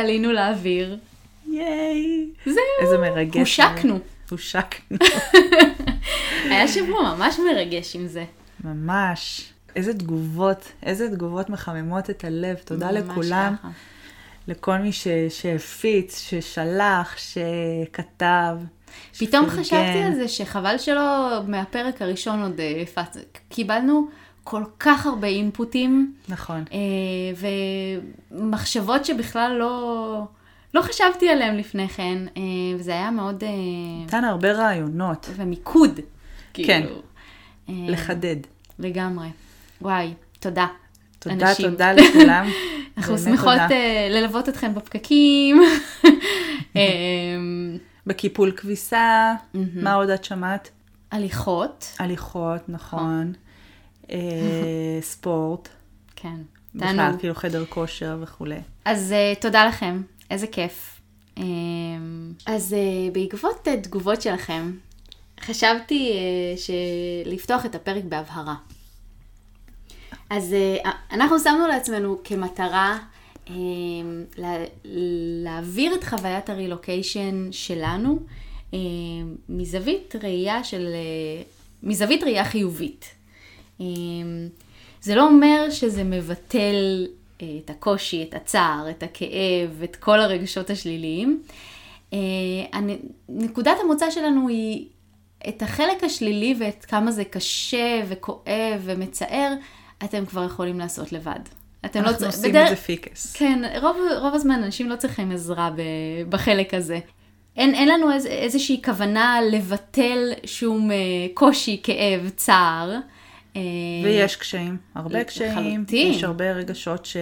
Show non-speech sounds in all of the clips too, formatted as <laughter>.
שעלינו לאוויר. ייי. זהו. איזה מרגש. הושקנו. הושקנו. <laughs> היה שבוע ממש מרגש עם זה. ממש. איזה תגובות, איזה תגובות מחממות את הלב. תודה ממש לכולם, ככה. לכל מי ש- שהפיץ, ששלח, שכתב. פתאום שפרגן. חשבתי על זה שחבל שלא מהפרק הראשון עוד אה, הפץ. קיבלנו כל כך הרבה אינפוטים נכון. אה, ומחשבות שבכלל לא, לא חשבתי עליהן לפני כן, אה, וזה היה מאוד... אה, נתן הרבה רעיונות. ומיקוד. כן. כאילו. אה, לחדד. לגמרי. וואי, תודה. תודה, אנשים. תודה לכולם. <laughs> אנחנו שמחות. אה, ללוות אתכם בפקקים. <laughs> אה, בקיפול כביסה, מה עוד את שמעת? הליכות, הליכות, נכון. אה, ספורט. כן. בכלל. כאילו חדר כושר וכולי. אז uh, תודה לכם, איזה כיף. Um, אז uh, בעקבות uh, תגובות שלכם, חשבתי uh, לפתוח את הפרק בהבהרה. אז uh, אנחנו שמנו לעצמנו כמטרה um, לה, להעביר את חוויית הרילוקיישן שלנו um, מזווית ראייה של, uh, מזווית ראייה חיובית. Um, זה לא אומר שזה מבטל אה, את הקושי, את הצער, את הכאב, את כל הרגשות השליליים. אה, נקודת המוצא שלנו היא את החלק השלילי ואת כמה זה קשה וכואב ומצער, אתם כבר יכולים לעשות לבד. אתם לא אנחנו צריכים... עושים את זה פיקס. כן, רוב, רוב הזמן אנשים לא צריכים עזרה ב, בחלק הזה. אין, אין לנו איז, איזושהי כוונה לבטל שום אה, קושי, כאב, צער. אה, ויש קשיים, הרבה קשיים, לחלוטין. יש הרבה רגשות ש...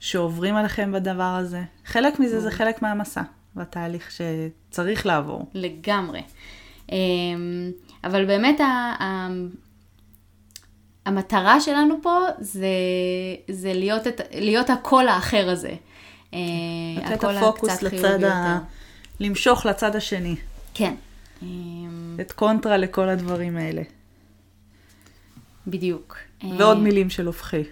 שעוברים עליכם בדבר הזה. חלק מזה זה חלק מהמסע, והתהליך שצריך לעבור. לגמרי. אמ, אבל באמת ה- המטרה שלנו פה זה, זה להיות, את, להיות הקול האחר הזה. אה, לתת הפוקוס לצד ה... למשוך לצד השני. כן. את קונטרה לכל הדברים האלה. בדיוק. אה, ועוד מילים של הופכי.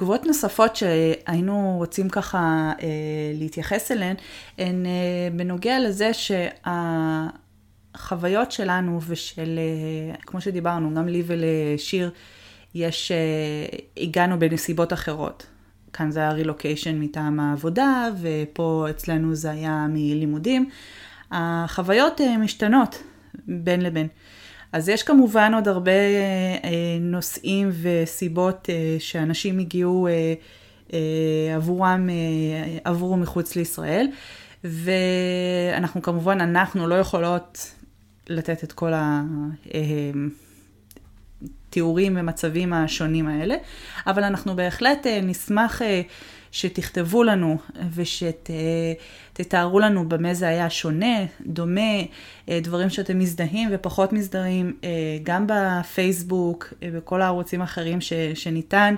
תגובות נוספות שהיינו רוצים ככה אה, להתייחס אליהן, הן אה, בנוגע לזה שהחוויות שלנו ושל, אה, כמו שדיברנו, גם לי ולשיר, יש, אה, הגענו בנסיבות אחרות. כאן זה היה רילוקיישן מטעם העבודה, ופה אצלנו זה היה מלימודים. החוויות אה, משתנות בין לבין. אז יש כמובן עוד הרבה אה, אה, נושאים וסיבות שאנשים הגיעו עבורם, עברו מחוץ לישראל, ואנחנו כמובן, אנחנו לא יכולות לתת את כל ה... אה, תיאורים ומצבים השונים האלה, אבל אנחנו בהחלט נשמח שתכתבו לנו ושתתארו לנו במה זה היה שונה, דומה, אה, דברים שאתם מזדהים ופחות מזדהים, אה, גם בפייסבוק, אה, בכל הערוצים האחרים ש, שניתן.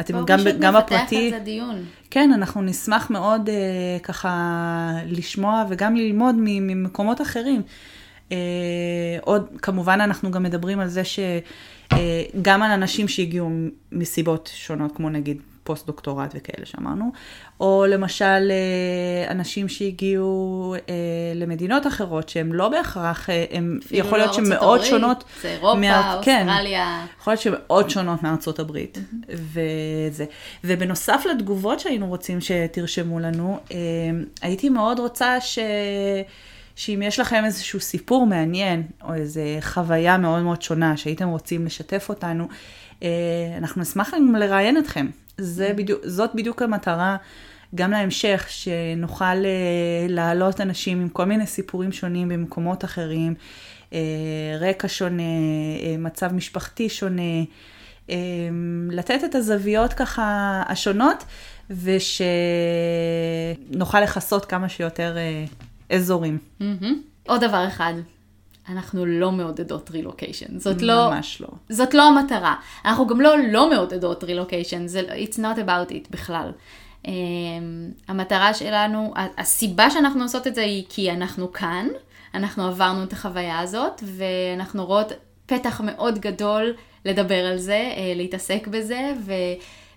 אתם בואו גם, פשוט גם נפתח בפרטי. על זה דיון. כן, אנחנו נשמח מאוד ככה לשמוע וגם ללמוד ממקומות אחרים. עוד, כמובן אנחנו גם מדברים על זה שגם על אנשים שהגיעו מסיבות שונות, כמו נגיד פוסט-דוקטורט וכאלה שאמרנו, או למשל אה, אנשים שהגיעו אה, למדינות אחרות שהם לא בהכרח, אה, הם יכול להיות לא שהן ארצות מאוד הברית, שונות. זה אירופה, מה- כן. אוסטרליה. יכול להיות שמאוד שונות מארצות הברית. וזה. ובנוסף לתגובות שהיינו רוצים שתרשמו לנו, הייתי מאוד רוצה ש... שאם יש לכם איזשהו סיפור מעניין, או איזו חוויה מאוד מאוד שונה שהייתם רוצים לשתף אותנו, אנחנו נשמח גם לראיין אתכם. זה בדיוק, זאת בדיוק המטרה. גם להמשך, שנוכל אה, להעלות אנשים עם כל מיני סיפורים שונים במקומות אחרים, אה, רקע שונה, אה, מצב משפחתי שונה, לתת את הזוויות ככה השונות, ושנוכל לכסות כמה שיותר אזורים. מהמם. עוד דבר אחד, אנחנו לא מעודדות רילוקיישן. זאת לא... ממש לא. זאת לא המטרה. אנחנו גם לא לא מעודדות רילוקיישן, זה it's not about it בכלל. Um, המטרה שלנו, הסיבה שאנחנו עושות את זה היא כי אנחנו כאן, אנחנו עברנו את החוויה הזאת, ואנחנו רואות פתח מאוד גדול לדבר על זה, אה, להתעסק בזה, ו...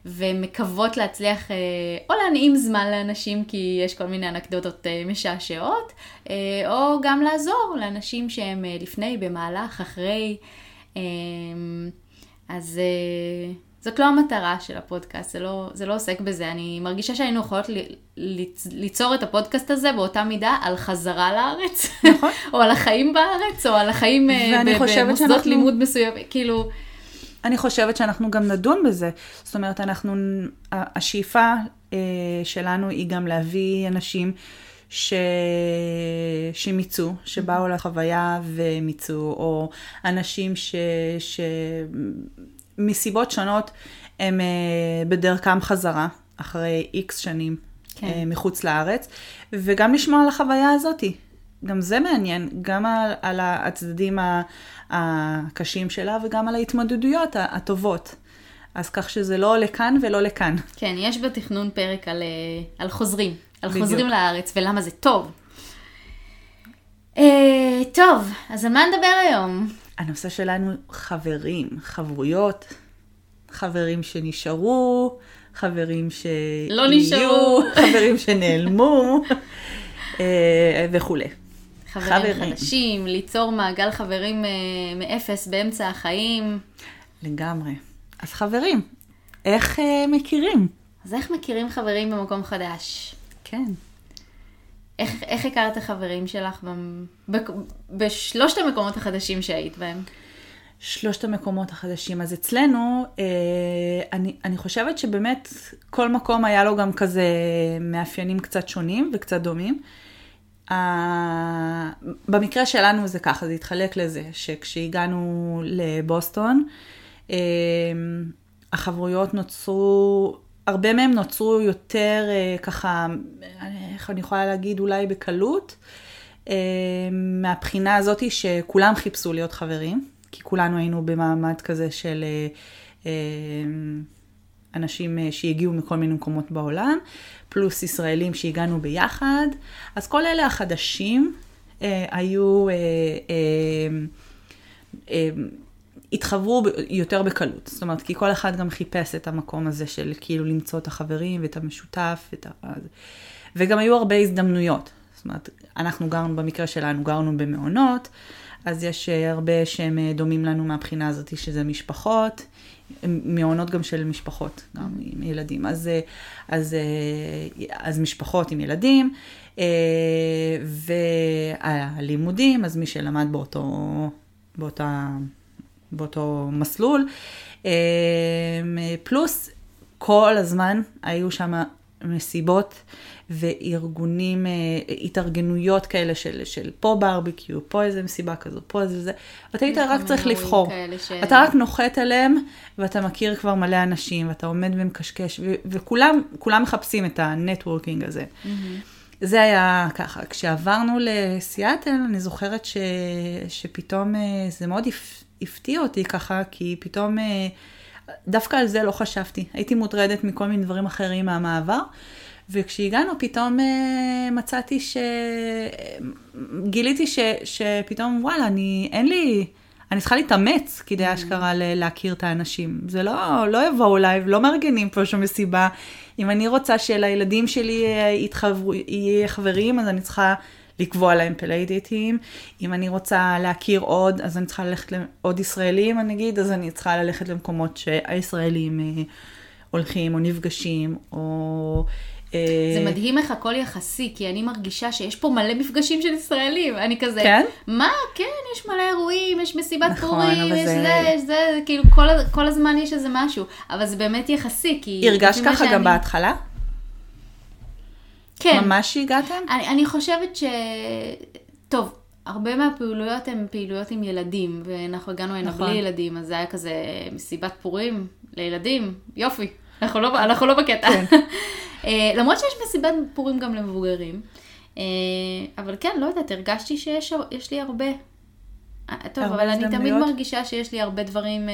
ומקוות להצליח אה, או להנעים זמן לאנשים כי יש כל מיני אנקדוטות אה, משעשעות, אה, או גם לעזור לאנשים שהם לפני, במהלך, אחרי. אז זאת לא המטרה של הפודקאסט, זה לא, זה לא עוסק בזה. אני מרגישה שהיינו יכולות ל, ליצור את הפודקאסט הזה באותה מידה על חזרה לארץ, נכון. <laughs> או על החיים בארץ, או על החיים במוסדות שאנחנו- לימוד מסוימים, כאילו, אני חושבת שאנחנו גם נדון בזה. זאת אומרת, אנחנו, השאיפה אה, שלנו היא גם להביא אנשים ש... שמיצו, שבאו לחוויה ומיצו, או אנשים ש... ש... מסיבות שונות הם אה, בדרכם חזרה, אחרי איקס שנים כן. כן. מחוץ לארץ, וגם לשמוע על החוויה הזאתי. גם זה מעניין, גם על, על הצדדים הקשים שלה וגם על ההתמודדויות הטובות. אז כך שזה לא לכאן ולא לכאן. כן, יש בתכנון פרק על, אה, על חוזרים, על בדיוק. חוזרים לארץ ולמה זה טוב. אה, טוב, אז על מה נדבר היום? הנושא שלנו חברים, חברויות, חברים שנשארו, חברים שיהיו, לא נשארו. חברים שנעלמו אה, וכולי. חברים, חברים. חדשים, ליצור מעגל חברים אה, מאפס באמצע החיים. לגמרי. אז חברים, איך אה, מכירים? אז איך מכירים חברים במקום חדש? כן. איך, איך הכרת חברים שלך במ... בק- בשלושת המקומות החדשים שהיית בהם? שלושת המקומות החדשים. אז אצלנו, אה, אני, אני חושבת שבאמת כל מקום היה לו גם כזה מאפיינים קצת שונים וקצת דומים. אה, במקרה שלנו זה ככה, זה התחלק לזה, שכשהגענו לבוסטון, אה, החברויות נוצרו, הרבה מהם נוצרו יותר אה, ככה, איך אני יכולה להגיד, אולי בקלות, אה, מהבחינה הזאת שכולם חיפשו להיות חברים, כי כולנו היינו במעמד כזה של אה, אה, אנשים אה, שהגיעו מכל מיני מקומות בעולם, פלוס ישראלים שהגענו ביחד, אז כל אלה החדשים אה, היו... אה, אה, אה, התחברו יותר בקלות. זאת אומרת, כי כל אחד גם חיפש את המקום הזה של כאילו למצוא את החברים ואת המשותף, ואת ה... וגם היו הרבה הזדמנויות. אומרת, אנחנו גרנו, במקרה שלנו, גרנו במעונות, אז יש אה, הרבה שהם אה, דומים לנו מהבחינה הזאת, שזה משפחות, מעונות גם של משפחות, גם עם ילדים. אז, אה, אז, אז משפחות עם ילדים, והלימודים, אז מי שלמד באותו, באותה... באותו מסלול. פלוס, כל הזמן היו שם מסיבות וארגונים, אה, התארגנויות כאלה של, של פה barbecue, פה איזה מסיבה כזו, פה איזה זה, ואתה היית רק צריך לבחור. ש- אתה רק נוחת עליהם, ואתה מכיר כבר מלא אנשים, ואתה עומד ומקשקש, ו- וכולם כולם מחפשים את ה networking הזה. זה היה ככה. כשעברנו לסיאטל, אני זוכרת ש... שפתאום אה, זה מאוד הפ... הפתיע אותי ככה, כי פתאום אה, דווקא על זה לא חשבתי. הייתי מוטרדת מכל מיני דברים אחרים מהמעבר, וכשהגענו פתאום אה, מצאתי ש... גיליתי ש... שפתאום, וואלה, אני, אין לי... אני צריכה להתאמץ כדי אשכרה ל- להכיר את האנשים. זה לא, לא יבואו אליי, לא מארגנים פה שום מסיבה. אם אני רוצה שלילדים שלי אה, יתחברו, יהיה חברים, אז אני צריכה לקבוע להם פליידייטים. אם אני רוצה להכיר עוד, אז אני צריכה ללכת לעוד ישראלים, אני אגיד, אז אני צריכה ללכת למקומות שהישראלים אה, הולכים או נפגשים, או... אה, זה מדהים איך הכל יחסי, כי אני מרגישה שיש פה מלא מפגשים של ישראלים. אני כזה, כן? מה? כן, יש מלא אירועים, יש מסיבת נכון, פורים, יש זה- זה, יש זה, כאילו כל, כל הזמן יש איזה משהו. אבל זה באמת יחסי, כי... הרגשת ככה גם שאני- בהתחלה? כן. ממש הגעתם? אני, אני חושבת ש... טוב, הרבה מהפעילויות הן פעילויות עם ילדים, ואנחנו הגענו הנה נכון. בלי ילדים, אז זה היה כזה מסיבת פורים לילדים, יופי, אנחנו לא, אנחנו לא בקטע. כן. <laughs> אה, למרות שיש מסיבת פורים גם למבוגרים, אה, אבל כן, לא יודעת, הרגשתי שיש יש לי הרבה. אה, טוב, אבל אני תמיד? מרגישה שיש לי הרבה דברים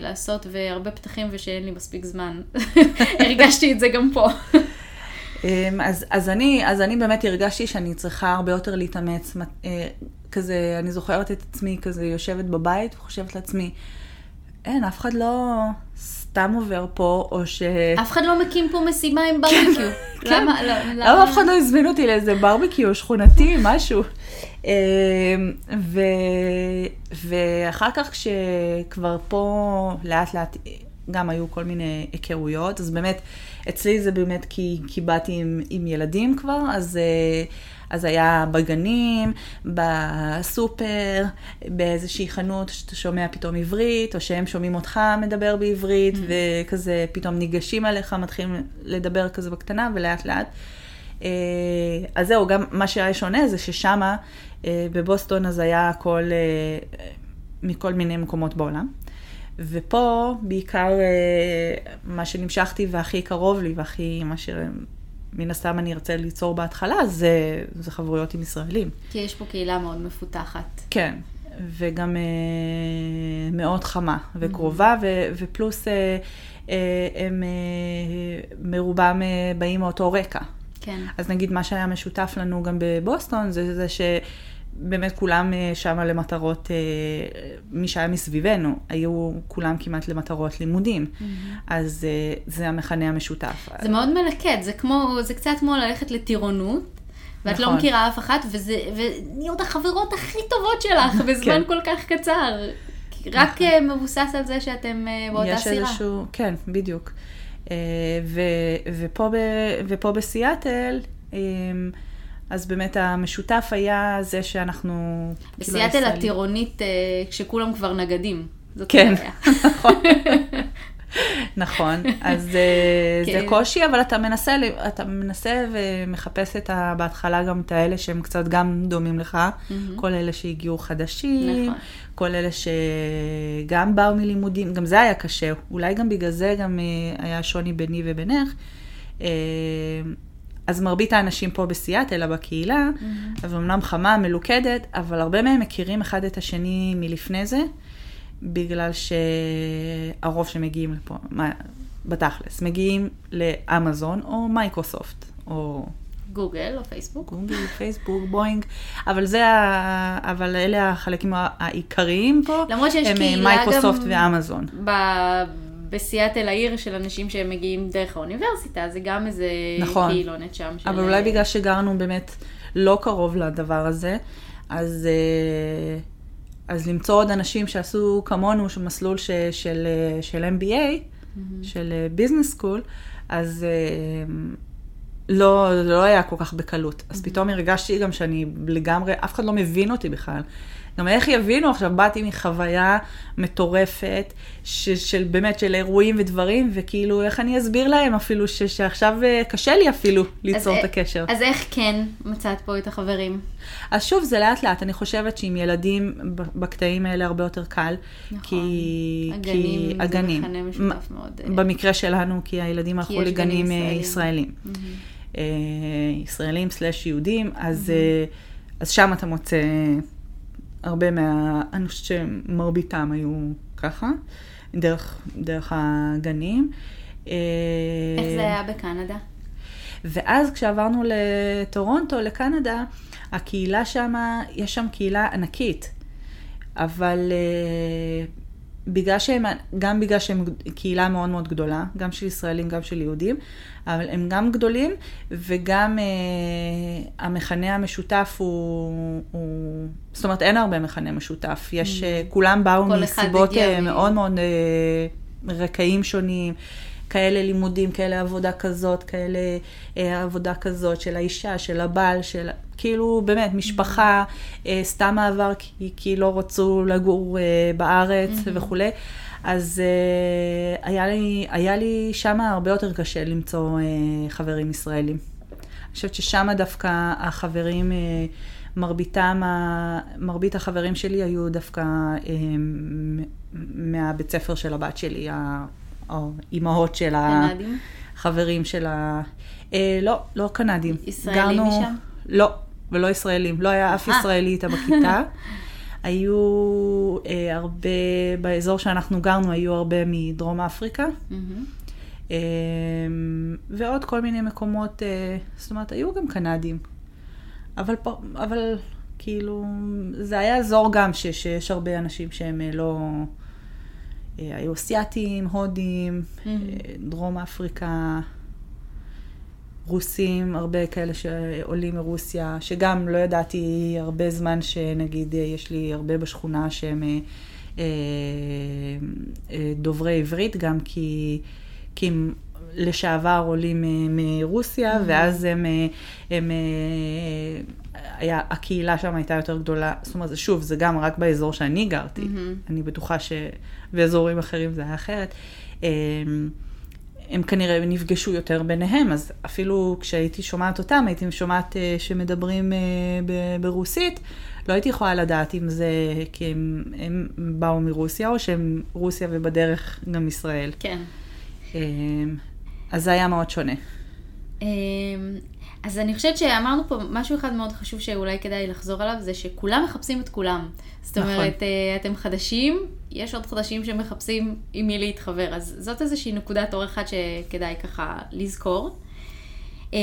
לעשות והרבה פתחים ושאין לי מספיק זמן. <laughs> הרגשתי את זה גם פה. אמ, אז, אז, אני, אז אני באמת הרגשתי שאני צריכה הרבה יותר להתאמץ. כזה, אני זוכרת את עצמי כזה יושבת בבית וחושבת לעצמי, אין, אף אחד לא סתם עובר פה, או ש... אף אחד לא מקים פה משימה עם ברבקיו. כן. למה? לא, למה אף אחד לא הזמין אותי לאיזה ברבקיו שכונתי, <laughs> משהו? אמ, ו... ואחר כך כשכבר פה לאט לאט גם היו כל מיני היכרויות, אז באמת, אצלי זה באמת כי, כי באתי עם, עם ילדים כבר, אז, אה, אז היה בגנים, בסופר, באיזושהי חנות שאתה שומע פתאום עברית, או שהם שומעים אותך מדבר בעברית, mm-hmm. וכזה פתאום ניגשים עליך, מתחילים לדבר כזה בקטנה, ולאט לאט. אה, אז זהו, גם מה שהיה שונה זה ששמה, אה, בבוסטון, אז היה הכל מכל מיני מקומות בעולם. ופה בעיקר מה שנמשכתי והכי קרוב לי והכי, מה שמן הסתם אני ארצה ליצור בהתחלה, זה, זה חברויות עם ישראלים. כי יש פה קהילה מאוד מפותחת. כן, וגם אה, מאוד חמה וקרובה, ו, ופלוס אה, אה, הם אה, מרובם אה, באים מאותו רקע. כן. אז נגיד מה שהיה משותף לנו גם בבוסטון, זה זה ש... באמת כולם אה, שם למטרות, אה, מי שהיה מסביבנו, היו כולם כמעט למטרות לימודים. Mm-hmm. אז אה, זה המכנה המשותף. זה מאוד מלכד, זה כמו, זה קצת כמו ללכת לטירונות. ואת לא נכון. לא מכירה אף אחת, וזה, ונהיות החברות הכי טובות שלך <laughs> בזמן כן. כל כך קצר. רק נכון. מבוסס על זה שאתם באותה סירה. יש איזשהו, כן, בדיוק. ו, ופה, ב, ופה בסיאטל, אז באמת המשותף היה זה שאנחנו... כאילו בסיאטל הטירונית, אה, כשכולם כבר נגדים. כן, <laughs> נכון. נכון, אז אה, כן. זה קושי, אבל אתה מנסה, אתה מנסה ומחפש את ה, בהתחלה גם את האלה שהם קצת גם דומים לך, mm-hmm. כל אלה שהגיעו חדשים, נכון. כל אלה שגם באו מלימודים, גם זה היה קשה, אולי גם בגלל זה גם אה, היה שוני ביני ובינך. אז מרבית האנשים פה בסיאטל, אלא בקהילה, mm-hmm. אז אמנם חמה, מלוכדת, אבל הרבה מהם מכירים אחד את השני מלפני זה, בגלל שהרוב שמגיעים לפה, מה, בתכלס, מגיעים לאמזון או מייקרוסופט, או... גוגל או פייסבוק. גוגל, פייסבוק, בואינג, אבל זה, ה... אבל אלה החלקים העיקריים פה, למרות שיש הם קהילה מייקרוסופט גם ואמזון. ב... בסיאטל העיר של אנשים שהם מגיעים דרך האוניברסיטה, זה גם איזה נכון. קהילונת שם. של... אבל אולי בגלל שגרנו באמת לא קרוב לדבר הזה, אז, אה, אז למצוא עוד אנשים שעשו כמונו, מסלול ש, של, של MBA, mm-hmm. של ביזנס סקול, אז אה, לא, לא היה כל כך בקלות. אז mm-hmm. פתאום הרגשתי גם שאני לגמרי, אף אחד לא מבין אותי בכלל. גם איך יבינו עכשיו, באתי מחוויה מטורפת, ש, של באמת, של אירועים ודברים, וכאילו, איך אני אסביר להם אפילו, ש, שעכשיו אה, קשה לי אפילו ליצור את הקשר. אז איך כן מצאת פה את החברים? אז שוב, זה לאט לאט, אני חושבת שעם ילדים בקטעים האלה הרבה יותר קל. נכון. כי... הגנים, כי הגנים. זה משותף מאוד. אה. במקרה שלנו, כי הילדים הלכו לגנים אה, ישראלים. ישראלים. Mm-hmm. ישראלים סלאש יהודים, אז, mm-hmm. אז שם אתה מוצא הרבה מה... אני חושבת שמרביתם היו ככה, דרך, דרך הגנים. איך זה היה בקנדה? ואז כשעברנו לטורונטו, לקנדה, הקהילה שם, יש שם קהילה ענקית, אבל uh, בגלל שהם, גם בגלל שהם קהילה מאוד מאוד גדולה, גם של ישראלים, גם של יהודים, אבל הם גם גדולים, וגם uh, המכנה המשותף הוא, הוא, זאת אומרת, אין הרבה מכנה משותף. יש, mm. uh, כולם באו מסיבות uh, מאוד מאוד uh, רקעים שונים. כאלה לימודים, כאלה עבודה כזאת, כאלה אה, עבודה כזאת, של האישה, של הבעל, של... כאילו, באמת, משפחה, אה, סתם מעבר כי, כי לא רצו לגור אה, בארץ mm-hmm. וכולי. אז אה, היה לי, היה לי שם הרבה יותר קשה למצוא אה, חברים ישראלים. אני חושבת ששם דווקא החברים, אה, מרביתם, מרבית החברים שלי היו דווקא אה, מהבית ספר של הבת שלי, או אימהות של החברים של ה... אה, לא, לא קנדים. ישראלים גרנו... משם? לא, ולא ישראלים. לא היה אף אה. ישראלי איתה בכיתה. <laughs> היו אה, הרבה, באזור שאנחנו גרנו, היו הרבה מדרום אפריקה. אה, ועוד כל מיני מקומות, אה, זאת אומרת, היו גם קנדים. אבל, אבל כאילו, זה היה אזור גם ש, שיש הרבה אנשים שהם אה, לא... אה, היו אסייתים, הודים, Mm-hmm. אה, דרום אפריקה, רוסים, הרבה כאלה שעולים מרוסיה, שגם לא ידעתי הרבה זמן שנגיד אה, יש לי הרבה בשכונה שהם דוברי עברית, גם כי, כי הם לשעבר עולים אה, מרוסיה, ואז הם, אה, הם אה, היה, הקהילה שם הייתה יותר גדולה, זאת אומרת, שוב, זה גם רק באזור שאני גרתי, אני בטוחה שבאזורים אחרים זה היה אחרת. אה, הם כנראה נפגשו יותר ביניהם, אז אפילו כשהייתי שומעת אותם, הייתי שומעת שמדברים ברוסית, לא הייתי יכולה לדעת אם זה כי הם, הם באו מרוסיה, או שהם רוסיה ובדרך גם ישראל. כן. אז זה היה מאוד שונה. אמ, אז אני חושבת שאמרנו פה משהו אחד מאוד חשוב שאולי כדאי לחזור עליו, זה שכולם מחפשים את כולם. זאת נכון. אומרת, אה, אתם חדשים, יש עוד חדשים שמחפשים עם מי להתחבר, אז זאת איזושהי נקודת אור אחת שכדאי ככה לזכור. אמ,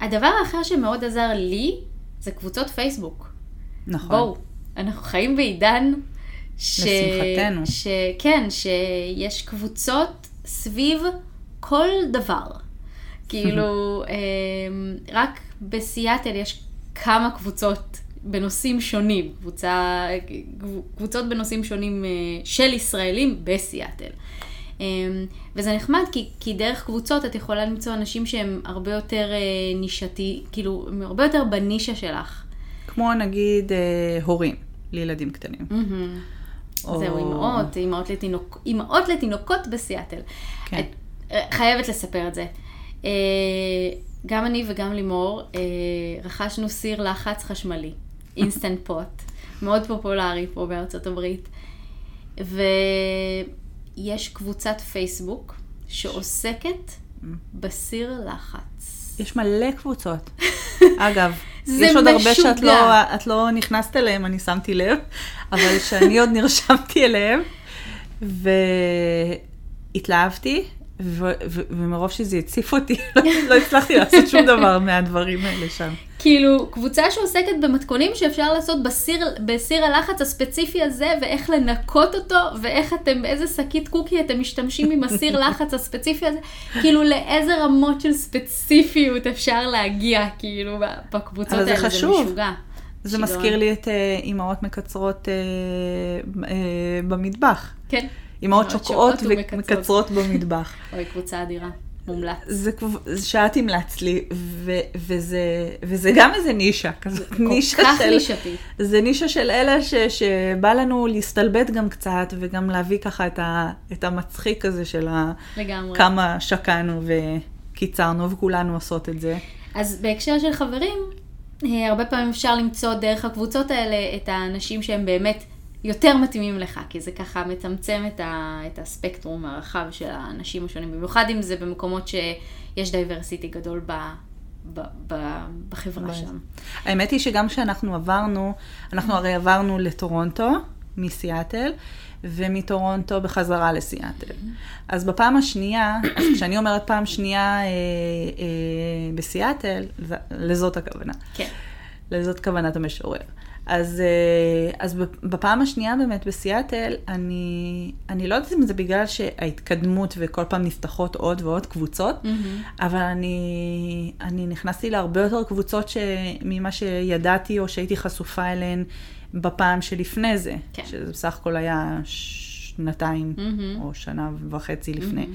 הדבר האחר שמאוד עזר לי, זה קבוצות פייסבוק. נכון. בואו, אנחנו חיים בעידן ש... לשמחתנו. ש... כן, שיש קבוצות סביב כל דבר. כאילו, <laughs> אמ, רק בסיאטל יש כמה קבוצות בנושאים שונים, קבוצה, קבוצות בנושאים שונים אה, של ישראלים בסיאטל. אמ, וזה נחמד כי, כי דרך קבוצות את יכולה למצוא אנשים שהם הרבה יותר אה, נישתי, כאילו, הם הרבה יותר בנישה שלך. כמו נגיד אה, הורים לילדים קטנים. או- זהו, אימהות, אימהות, לתינוק, לתינוקות בסיאטל. כן. אה, חייבת לספר את זה. אה, גם אני וגם לימור אה, רכשנו סיר לחץ חשמלי, אינסטנט פוט, מאוד פופולרי פה בארצות הברית. ויש קבוצת פייסבוק שעוסקת בסיר לחץ. יש מלא קבוצות. <laughs> אגב, יש עוד הרבה שאת. לא, את לא נכנסת אליהם, אני שמתי לב, אבל שאני עוד נרשמתי אליהם, <laughs> והתלהבתי, ומרוב שזה הציף אותי, <laughs> לא, לא הצלחתי לעשות שום דבר מהדברים האלה שם. כאילו, קבוצה שעוסקת במתכונים שאפשר לעשות בסיר, בסיר הלחץ הספציפי הזה, ואיך לנקות אותו, ואיך אתם, באיזה שקית קוקי אתם משתמשים עם הסיר <laughs> לחץ הספציפי הזה, כאילו לאיזה רמות של ספציפיות אפשר להגיע, כאילו, בקבוצות אבל זה האלה, חשוב. זה משוגע. זה שיגעון. מזכיר לי את אה, אימהות מקצרות אה, אה, במטבח. כן. אימהות שוקעות ומקצרות. במטבח. <laughs> אוי, קבוצה אדירה, מומלץ. זה, זה שאת המלצת לי, ו, וזה, וזה גם איזה נישה כזאת, נישה כל כך של... נישתי. זה נישה של אלה ש, שבא לנו להסתלבט גם קצת, וגם להביא ככה את, ה, את המצחיק הזה של ה, לגמרי. כמה שקענו וקיצרנו, וכולנו עושות את זה. אז בהקשר של חברים, אה, הרבה פעמים אפשר למצוא דרך הקבוצות האלה את האנשים שהם באמת יותר מתאימים לך, כי זה ככה מצמצם את, ה, את הספקטרום הרחב של האנשים השונים, במיוחד אם זה במקומות שיש diversity גדול ב, ב, ב, בחברה. שם. האמת היא שגם כשאנחנו עברנו, אנחנו הרי עברנו לטורונטו, מסיאטל, ומטורונטו בחזרה לסיאטל. אז בפעם השנייה, אז כשאני אומרת פעם שנייה אה, אה, בסיאטל, לזאת הכוונה. כן. לזאת כוונת המשורר. אז, אה, אז בפעם השנייה באמת בסיאטל, אני, אני לא יודעת אם זה בגלל שההתקדמות וכל פעם נפתחות עוד ועוד קבוצות, אבל אני, אני נכנסתי להרבה יותר קבוצות ש, ממה שידעתי או שהייתי חשופה אליהן בפעם שלפני זה, כן. שזה בסך הכל היה שנתיים מהמם. או שנה וחצי לפני.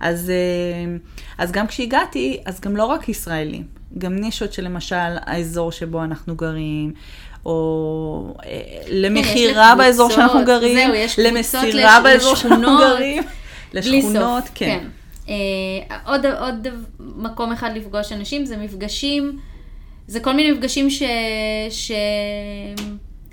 אז, אה, אז גם כשהגעתי, אז גם לא רק ישראלים, גם נישות שלמשל האזור שבו אנחנו גרים, או אה, למכירה לקבוצות, באזור שאנחנו גרים, זהו, למסירה לש- באזור שאנחנו גרים, <laughs> לשכונות, סוף, כן. אה, עוד, עוד מקום אחד לפגוש אנשים זה מפגשים, זה כל מיני מפגשים ש...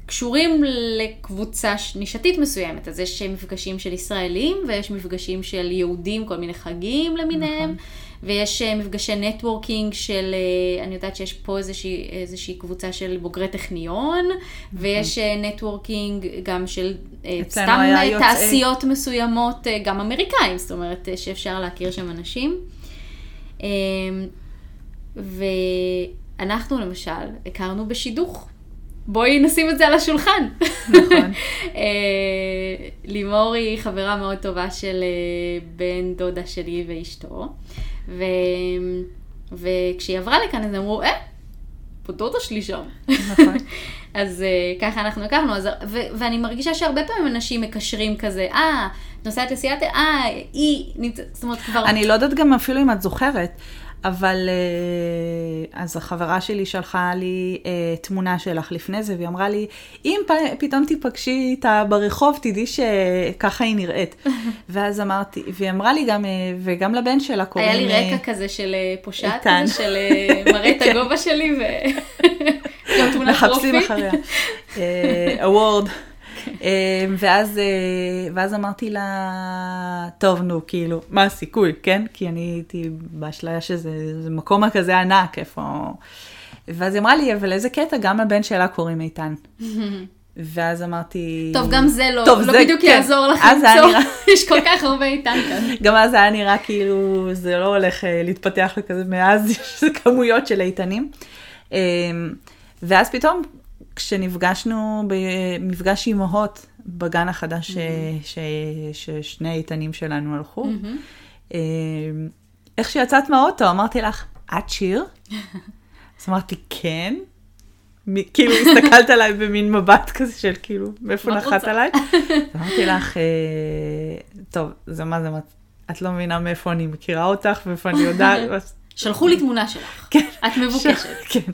שקשורים לקבוצה ש- נישתית מסוימת. אז יש מפגשים של ישראלים ויש מפגשים של יהודים, כל מיני חגים למיניהם. נכון. ויש אה, מפגשי networking של, אה, אני יודעת שיש פה איזושהי, איזושהי קבוצה של בוגרי טכניון, ויש אה, networking גם של אה, סתם אה, תעשיות מסוימות, אה, גם אמריקאים, זאת אומרת אה, שאפשר להכיר שם אנשים. אה, ואנחנו למשל הכרנו בשידוך. בואי נשים את זה על השולחן. נכון. <laughs> אה, לימור היא חברה מאוד טובה של אה, בן דודה שלי ואשתו, ו... וכשהיא עברה לכאן אז אמרו, אה, פה דודה שלי שם. נכון. <laughs> אז uh, ככה אנחנו לקחנו, אז, ו- ואני מרגישה שהרבה פעמים אנשים מקשרים כזה, אה, את נוסעת לסיאטל, אה, היא נמצאת, זאת אומרת כבר... אני לא יודעת גם אפילו אם את זוכרת, אבל אה, אז החברה שלי שלחה לי אה, תמונה שלך לפני זה, והיא אמרה לי, אם פתאום תיפגשי איתה ברחוב, תדעי שככה היא נראית. <laughs> ואז אמרתי, והיא אמרה לי גם, אה, וגם לבן שלה קוראים... היה לי רקע כזה של פושעת איתן. כזה, של אה, <laughs> מראה את הגובה שלי, ו... <laughs> מחפשים. אחריה. אוורד. ואז, אה, ואז אמרתי לה, טוב, נו, כאילו, מה הסיכוי, כן? כי אני הייתי באשליה שזה זה מקום כזה ענק, איפה... ואז היא אמרה לי, אבל איזה קטע, גם לבן שלה קוראים איתן. ואז אמרתי... טוב, גם זה לא, טוב, לא זה- בדיוק כן. יעזור לך למצוא, נראה- <laughs> יש כל כך הרבה איתן כאן. גם אז היה נראה כאילו זה לא הולך אה, להתפתח לכזה, מאז <laughs> יש כמויות של איתנים. אה, ואז פתאום, כשנפגשנו במפגש אימהות בגן החדש ש- ש- ששני האיתנים שלנו הלכו, אה, איך שיצאת מהאוטו, אמרתי לך, את שיר? <laughs> אז אמרתי, כן. מי- כאילו הסתכלת עליי במין מבט כזה של כאילו, מאיפה נחת? עליי? <laughs> אמרתי לך, אה, טוב, זה מה זה, את לא מבינה מאיפה אני מכירה אותך ואיפה אני יודעת. <laughs> שלחו לי תמונה שלך, <laughs> כן. את מבוקשת. כן,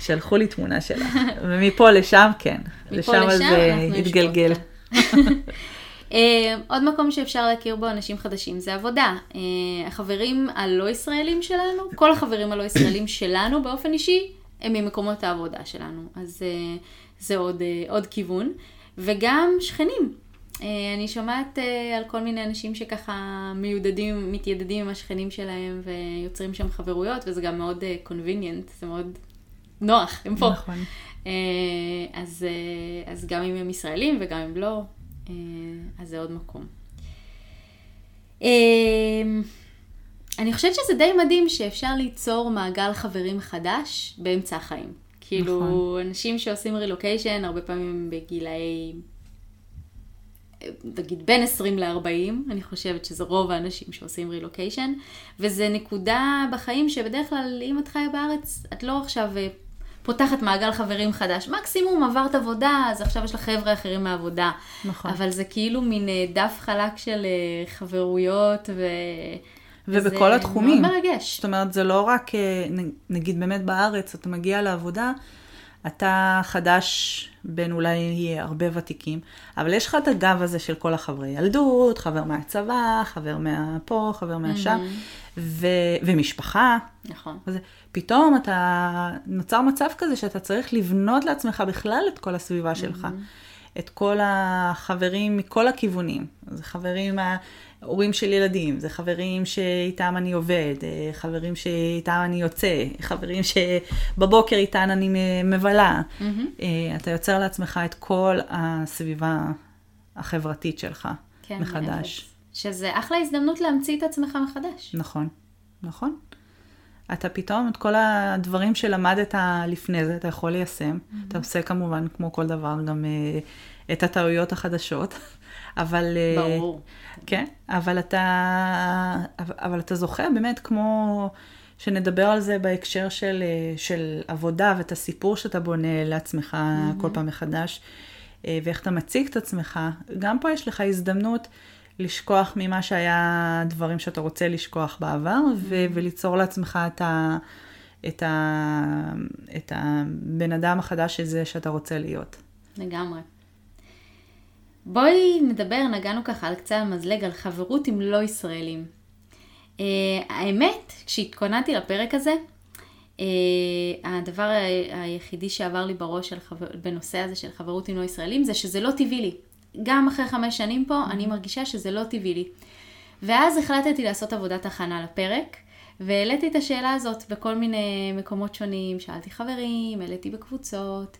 שלחו לי תמונה שלך. ומפה לשם, כן. מפה לשם לשם זה אנחנו התגלגל. יושבות. <laughs> אה, עוד מקום שאפשר להכיר בו אנשים חדשים זה עבודה. אה, החברים הלא ישראלים שלנו, כל החברים הלא ישראלים <coughs> שלנו באופן אישי, הם ממקומות העבודה שלנו. אז אה, זה עוד, עוד כיוון. וגם שכנים. אה, אני שומעת אה, על כל מיני אנשים שככה מיודדים, מתיידדים עם השכנים שלהם ויוצרים שם חברויות, וזה גם מאוד אה, convenient, זה מאוד נוח, הם פה. נכון. אה, אז, אה, אז גם אם הם ישראלים וגם אם לא, אה, אז זה עוד מקום. אה, אני חושבת שזה די מדהים שאפשר ליצור מעגל חברים חדש באמצע החיים. כאילו, נכון. אנשים שעושים רילוקיישן, הרבה פעמים בגילאי, אה, נגיד בין 20 ל-40, אני חושבת שזה רוב האנשים שעושים רילוקיישן, וזה נקודה בחיים שבדרך כלל, אם את חיה בארץ, את לא עכשיו אה, פותחת מעגל חברים חדש. מקסימום עברת עבודה, אז עכשיו יש לך חבר'ה אחרים מהעבודה. נכון. אבל זה כאילו מין אה, דף חלק של אה, חברויות ו... ובכל התחומים. מאוד מרגש. זאת אומרת, זה לא רק, נגיד באמת בארץ, אתה מגיע לעבודה, אתה חדש בין אולי הרבה ותיקים, אבל יש לך את הגב הזה של כל החברי ילדות, חבר מהצבא, חבר מהפה, חבר מהשם, ו- ומשפחה. נכון. אז פתאום אתה, נוצר מצב כזה שאתה צריך לבנות לעצמך בכלל את כל הסביבה שלך. את כל החברים מכל הכיוונים. זה חברים, ההורים של ילדים, זה חברים שאיתם אני עובד, אה, חברים שאיתם אני יוצא, חברים שבבוקר איתם אני מבלה. אה, אתה יוצר לעצמך את כל הסביבה החברתית שלך כן, מחדש. מאפס. שזה אחלה הזדמנות להמציא את עצמך מחדש. נכון, נכון. אתה פתאום, את כל הדברים שלמדת לפני זה, אתה יכול ליישם. אתה עושה כמובן, כמו כל דבר, גם אה, את הטעויות החדשות. <laughs> אבל... אה, ברור. כן, אבל אתה, אבל, אתה זוכה באמת כמו שנדבר על זה בהקשר של, אה, של עבודה ואת הסיפור שאתה בונה לעצמך mm-hmm. כל פעם מחדש, אה, ואיך אתה מציג את עצמך. גם פה יש לך הזדמנות לשכוח ממה שהיה דברים שאתה רוצה לשכוח בעבר, ו- וליצור לעצמך את, ה, את, ה, את הבן אדם החדש הזה שאתה רוצה להיות. לגמרי. בואי נדבר, נגענו ככה על קצה המזלג, על חברות עם לא ישראלים. Uh, האמת, כשהתכוננתי לפרק הזה, uh, הדבר היחידי שעבר לי בראש חבר... בנושא הזה של חברות עם לא ישראלים, זה שזה לא טבעי לי. גם אחרי חמש שנים פה, אני מרגישה שזה לא טבעי לי. ואז החלטתי לעשות עבודת הכנה לפרק, והעליתי את השאלה הזאת בכל מיני מקומות שונים, שאלתי חברים, העליתי בקבוצות,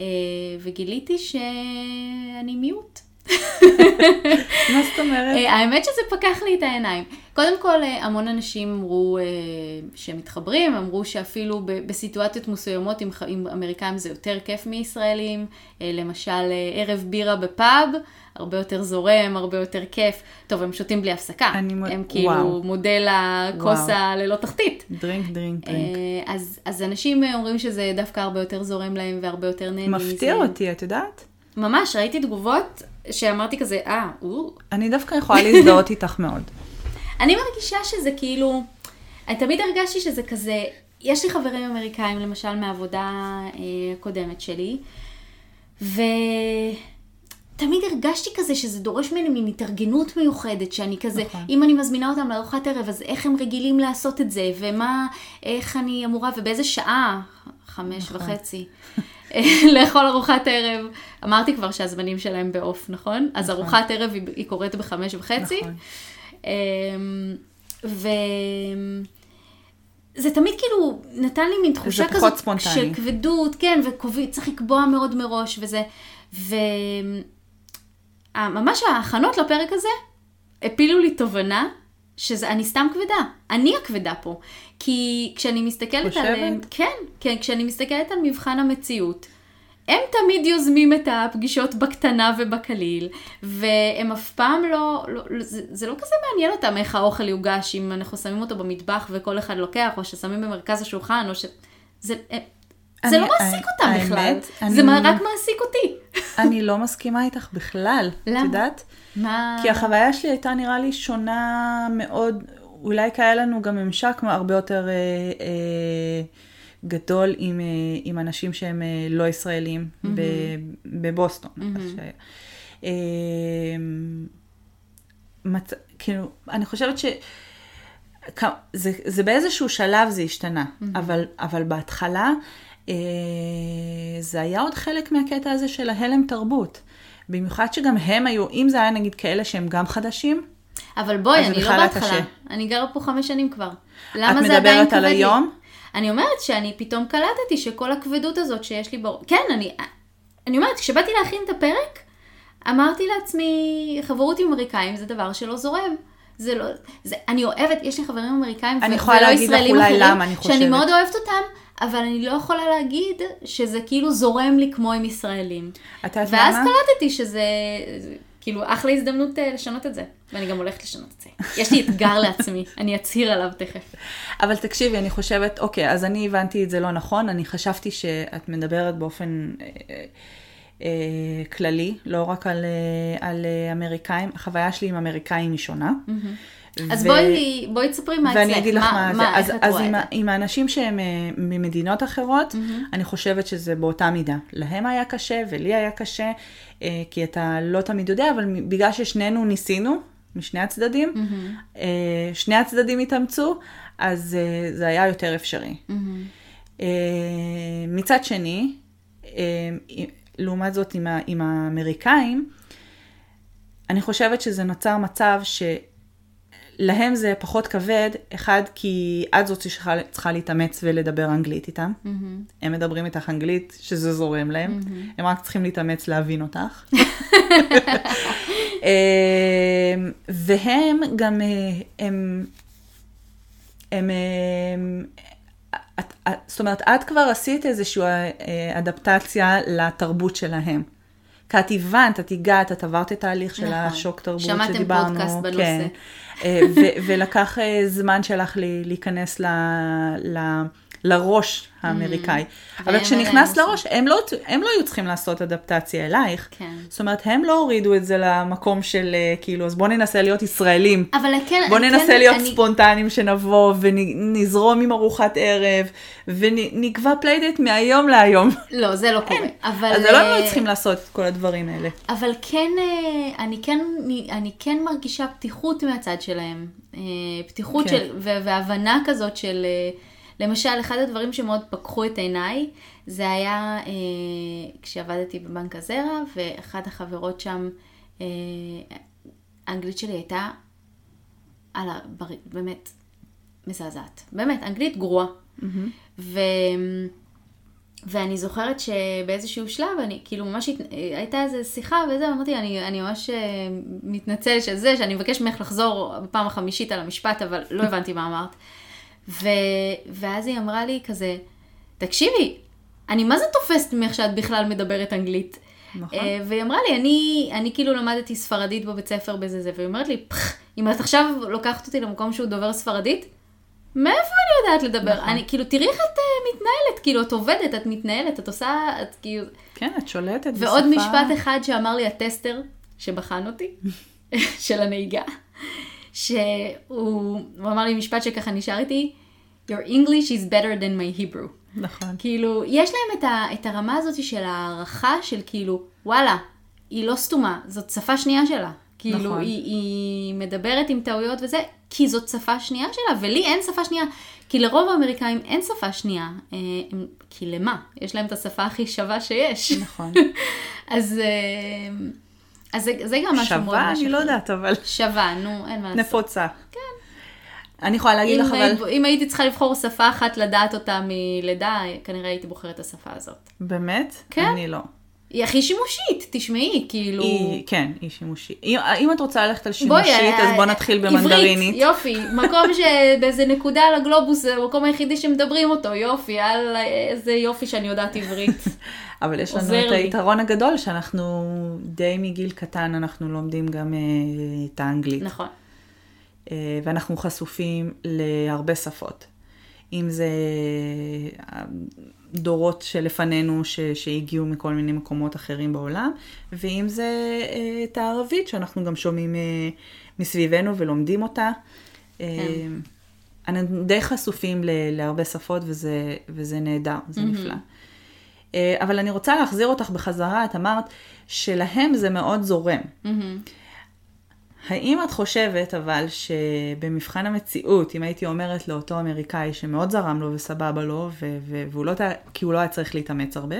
אה, וגיליתי שאני מיעוט. מה זאת אומרת? אה, האמת שזה פקח לי את העיניים. קודם כל, אה, המון אנשים אמרו אה, שהם מתחברים, אמרו שאפילו בסיטואציות מסוימות עם, אמריקאים זה יותר כיף מישראלים. למשל, ערב בירה בפאב, הרבה יותר זורם, הרבה יותר כיף. טוב, הם שותים בלי הפסקה. אני מ- הם כאילו וואו. מודל הכוס. הללא תחתית. דרינק, דרינק, דרינק. אז, אז אנשים אומרים שזה דווקא הרבה יותר זורם להם והרבה יותר נהנים מזה. מפתיע אותי, את יודעת? ממש, ראיתי תגובות שאמרתי כזה, אה, הוא... אני דווקא יכולה להזדהות <laughs> איתך מאוד. אני מרגישה שזה כאילו, אני תמיד הרגשתי שזה כזה, יש לי חברים אמריקאים, למשל מהעבודה אה, הקודמת שלי, ותמיד הרגשתי כזה שזה דורש ממני מין התארגנות מיוחדת, שאני כזה, נכון. אם אני מזמינה אותם לארוחת ערב, אז איך הם רגילים לעשות את זה, ומה, איך אני אמורה, ובאיזה שעה, חמש נכון. וחצי. <laughs> <laughs> לאכול ארוחת ערב. אמרתי כבר שהזמנים שלהם בעוף, נכון? אז נכון. ארוחת ערב היא, היא קורית בחמש וחצי. נכון. אמ, ו... זה תמיד כאילו נתן לי מין תחושה כזאת ספונטני. של כבדות, כן, וצריך לקבוע מאוד מראש וזה. וממש ההכנות לפרק הזה הפילו לי תובנה שאני סתם כבדה. אני הכבדה פה. כי כשאני מסתכלת חושבת? על... כן, כן, כשאני מסתכלת על מבחן המציאות, הם תמיד יוזמים את הפגישות בקטנה ובקליל, והם אף פעם לא, לא לא- זה, זה לא כזה מעניין אותם איך האוכל יוגש, אם אנחנו שמים אותו במטבח וכל אחד לוקח, או ששמים במרכז השולחן, או ש... זה, זה לא מעסיק אותם בכלל, זה רק מעסיק אותי. <laughs> אני לא מסכימה איתך בכלל, את? יודעת? מה... כי החוויה שלי הייתה נראה לי שונה מאוד, אולי כי היה לנו גם ממשק הרבה יותר אה, אה, גדול עם, אה, עם אנשים שהם אה, לא ישראלים ב, בבוסטון. אז ש- אה, מצ... כאילו, אני חושבת ש... זה, זה באיזשהו שלב זה השתנה, אבל, אבל בהתחלה זה היה עוד חלק מהקטע הזה של ההלם תרבות. במיוחד שגם הם היו, אם זה היה נגיד כאלה שהם גם חדשים, אבל בואי, אני לא בהתחלה, קשה. אני גרה פה חמש שנים כבר. את למה זה עדיין מדברת כבד על לי? היום? אני אומרת שאני פתאום קלטתי שכל הכבדות הזאת שיש לי בראש, כן, אני, אני אומרת, כשבאתי להכין את הפרק, אמרתי לעצמי, חברות עם אמריקאים זה דבר שלא זורם. זה לא, זה, אני אוהבת, יש לי חברים אמריקאים אני ו- ולא ישראלים אחרים, למה אני שאני. מאוד אוהבת אותם, אבל אני לא יכולה להגיד שזה כאילו זורם לי כמו עם ישראלים. את יודעת ואז למה? קלטתי שזה, זה, כאילו, אחלה הזדמנות אה, לשנות את זה. ואני גם הולכת לשנות את זה. יש לי אתגר <laughs> לעצמי, אני אצהיר עליו תכף. אבל תקשיבי, אני חושבת, אוקיי, אז אני הבנתי את זה לא נכון, אני חשבתי שאת מדברת באופן אה, כללי, לא רק על, אה, על אה, אמריקאים, החוויה שלי עם אמריקאים היא שונה. אז ו- בואי, בואי תספרי מה אצלך. ואני אגיד לך מה, זה. אז, איך את אז רואה עם, עם האנשים שהם אה, ממדינות אחרות, אני חושבת שזה באותה מידה. להם היה קשה ולי היה קשה, אה, כי אתה לא תמיד יודע, אבל בגלל ששנינו ניסינו, משני הצדדים, אה, שני הצדדים התאמצו, אז זה היה יותר אפשרי. אה, מצד שני, לעומת זאת עם, עם האמריקאים, אני חושבת שזה נוצר מצב שלהם זה פחות כבד, אחד, כי את זאת שצריכה צריכה להתאמץ ולדבר אנגלית איתם. הם מדברים איתך אנגלית, שזה זורם להם. הם רק צריכים להתאמץ להבין אותך. <laughs> אמ, והם גם, אה, הם, הם, הם, את, את, זאת אומרת, את כבר עשית איזושהי אה, אדפטציה לתרבות שלהם. כי את הבנת, את הגעת, את עברת את ההליך של נכון. השוק תרבות שמעתם שדיברנו. פודקאסט בנושא. כן. ו- <laughs> ולקח אה, זמן שלך להיכנס ל, ל, לראש האמריקאי. אבל והם כשנכנס לראש, הם לא, הם לא היו צריכים לעשות אדפטציה אלייך. כן. זאת אומרת, הם לא הורידו את זה למקום של אה, כאילו, אז בואו ננסה להיות ישראלים. אבל כן, בואו ננסה כן, להיות אני, ספונטניים שנבוא ונזרום עם ארוחת ערב ונקבע playdate מהיום להיום. לא, זה לא קורה. <laughs> אבל, אז זה לא אה, היינו צריכים לעשות את כל הדברים האלה. אבל כן, אה, אני כן, אני כן מרגישה פתיחות מהצד שלהם. אה, פתיחות כן. של, והבנה כזאת של, אה, למשל, אחד הדברים שמאוד פקחו את עיניי, זה היה אה, כשעבדתי בבנק הזרע, ואחת החברות שם, אה, האנגלית שלי הייתה על ה... בר- באמת, מזעזעת. באמת, אנגלית גרועה. ו... ואני זוכרת שבאיזשהו שלב, אני כאילו ממש, הת... הייתה איזו שיחה וזה, אמרתי, אני, אני ממש אה, מתנצלת של זה, שאני מבקש ממך לחזור בפעם החמישית על המשפט, אבל לא הבנתי מה אמרת. ו... ואז היא אמרה לי כזה, תקשיבי, אני מה זה תופסת ממך שאת בכלל מדברת אנגלית? נכון. אה, והיא אמרה לי, אני, אני כאילו למדתי ספרדית בבית ספר בזה זה, והיא אומרת לי, פח, אם את עכשיו לוקחת אותי למקום שהוא דובר ספרדית, מאיפה אני יודעת לדבר? נכון. אני, כאילו, תראי איך את uh, מתנהלת, כאילו, את עובדת, את מתנהלת, את עושה, את כאילו... כן, את שולטת ועוד בשפה. משפט אחד שאמר לי הטסטר, שבחן אותי, <laughs> של הנהיגה, שהוא הוא אמר לי משפט שככה נשאר איתי, Your English is better than my Hebrew. נכון. כאילו, יש להם את, ה, את הרמה הזאת של הערכה של כאילו, וואלה, היא לא סתומה, זאת שפה שנייה שלה. כאילו, נכון. היא, היא מדברת עם טעויות וזה, כי זאת שפה שנייה שלה, ולי אין שפה שנייה. כי לרוב האמריקאים אין שפה שנייה. אה, הם, כי למה? יש להם את השפה הכי שווה שיש. נכון. <laughs> אז, אה, אז זה, זה גם משהו מאוד שווה, אני לא. יודעת, אבל שווה, נו, אין מה לעשות. נפוצה. כן. אני יכולה להגיד אם, לך, אבל... אם הייתי צריכה לבחור שפה אחת לדעת אותה מלידה, כנראה הייתי בוחרת את השפה הזאת. באמת? כן. אני לא. היא הכי שימושית, תשמעי, כאילו... היא, כן, היא שימושית. אם, אם את רוצה ללכת על בואי, שימושית, אז אה, בוא נתחיל עברית, במנדרינית. יופי, מקום <laughs> שבאיזה נקודה על הגלובוס זה המקום היחידי שמדברים אותו, יופי, על איזה יופי שאני יודעת עברית. <laughs> אבל יש לנו את לי. היתרון הגדול, שאנחנו די מגיל קטן, אנחנו לומדים גם אה, את האנגלית. נכון. אה, ואנחנו חשופים להרבה שפות. אם זה דורות שלפנינו ש, שהגיעו מכל מיני מקומות אחרים בעולם, ואם זה אה, את הערבית שאנחנו גם שומעים אה, מסביבנו ולומדים אותה. אה, אנחנו די חשופים ל, להרבה שפות וזה, וזה נהדר, זה נפלא. אה, אבל אני רוצה להחזיר אותך בחזרה, את אמרת שלהם זה מאוד זורם. מהמם. האם את חושבת אבל שבמבחן המציאות, אם הייתי אומרת לאותו אמריקאי שמאוד זרם לו וסבבה לו, ו- ו- והוא לא, כי הוא לא היה צריך להתאמץ הרבה,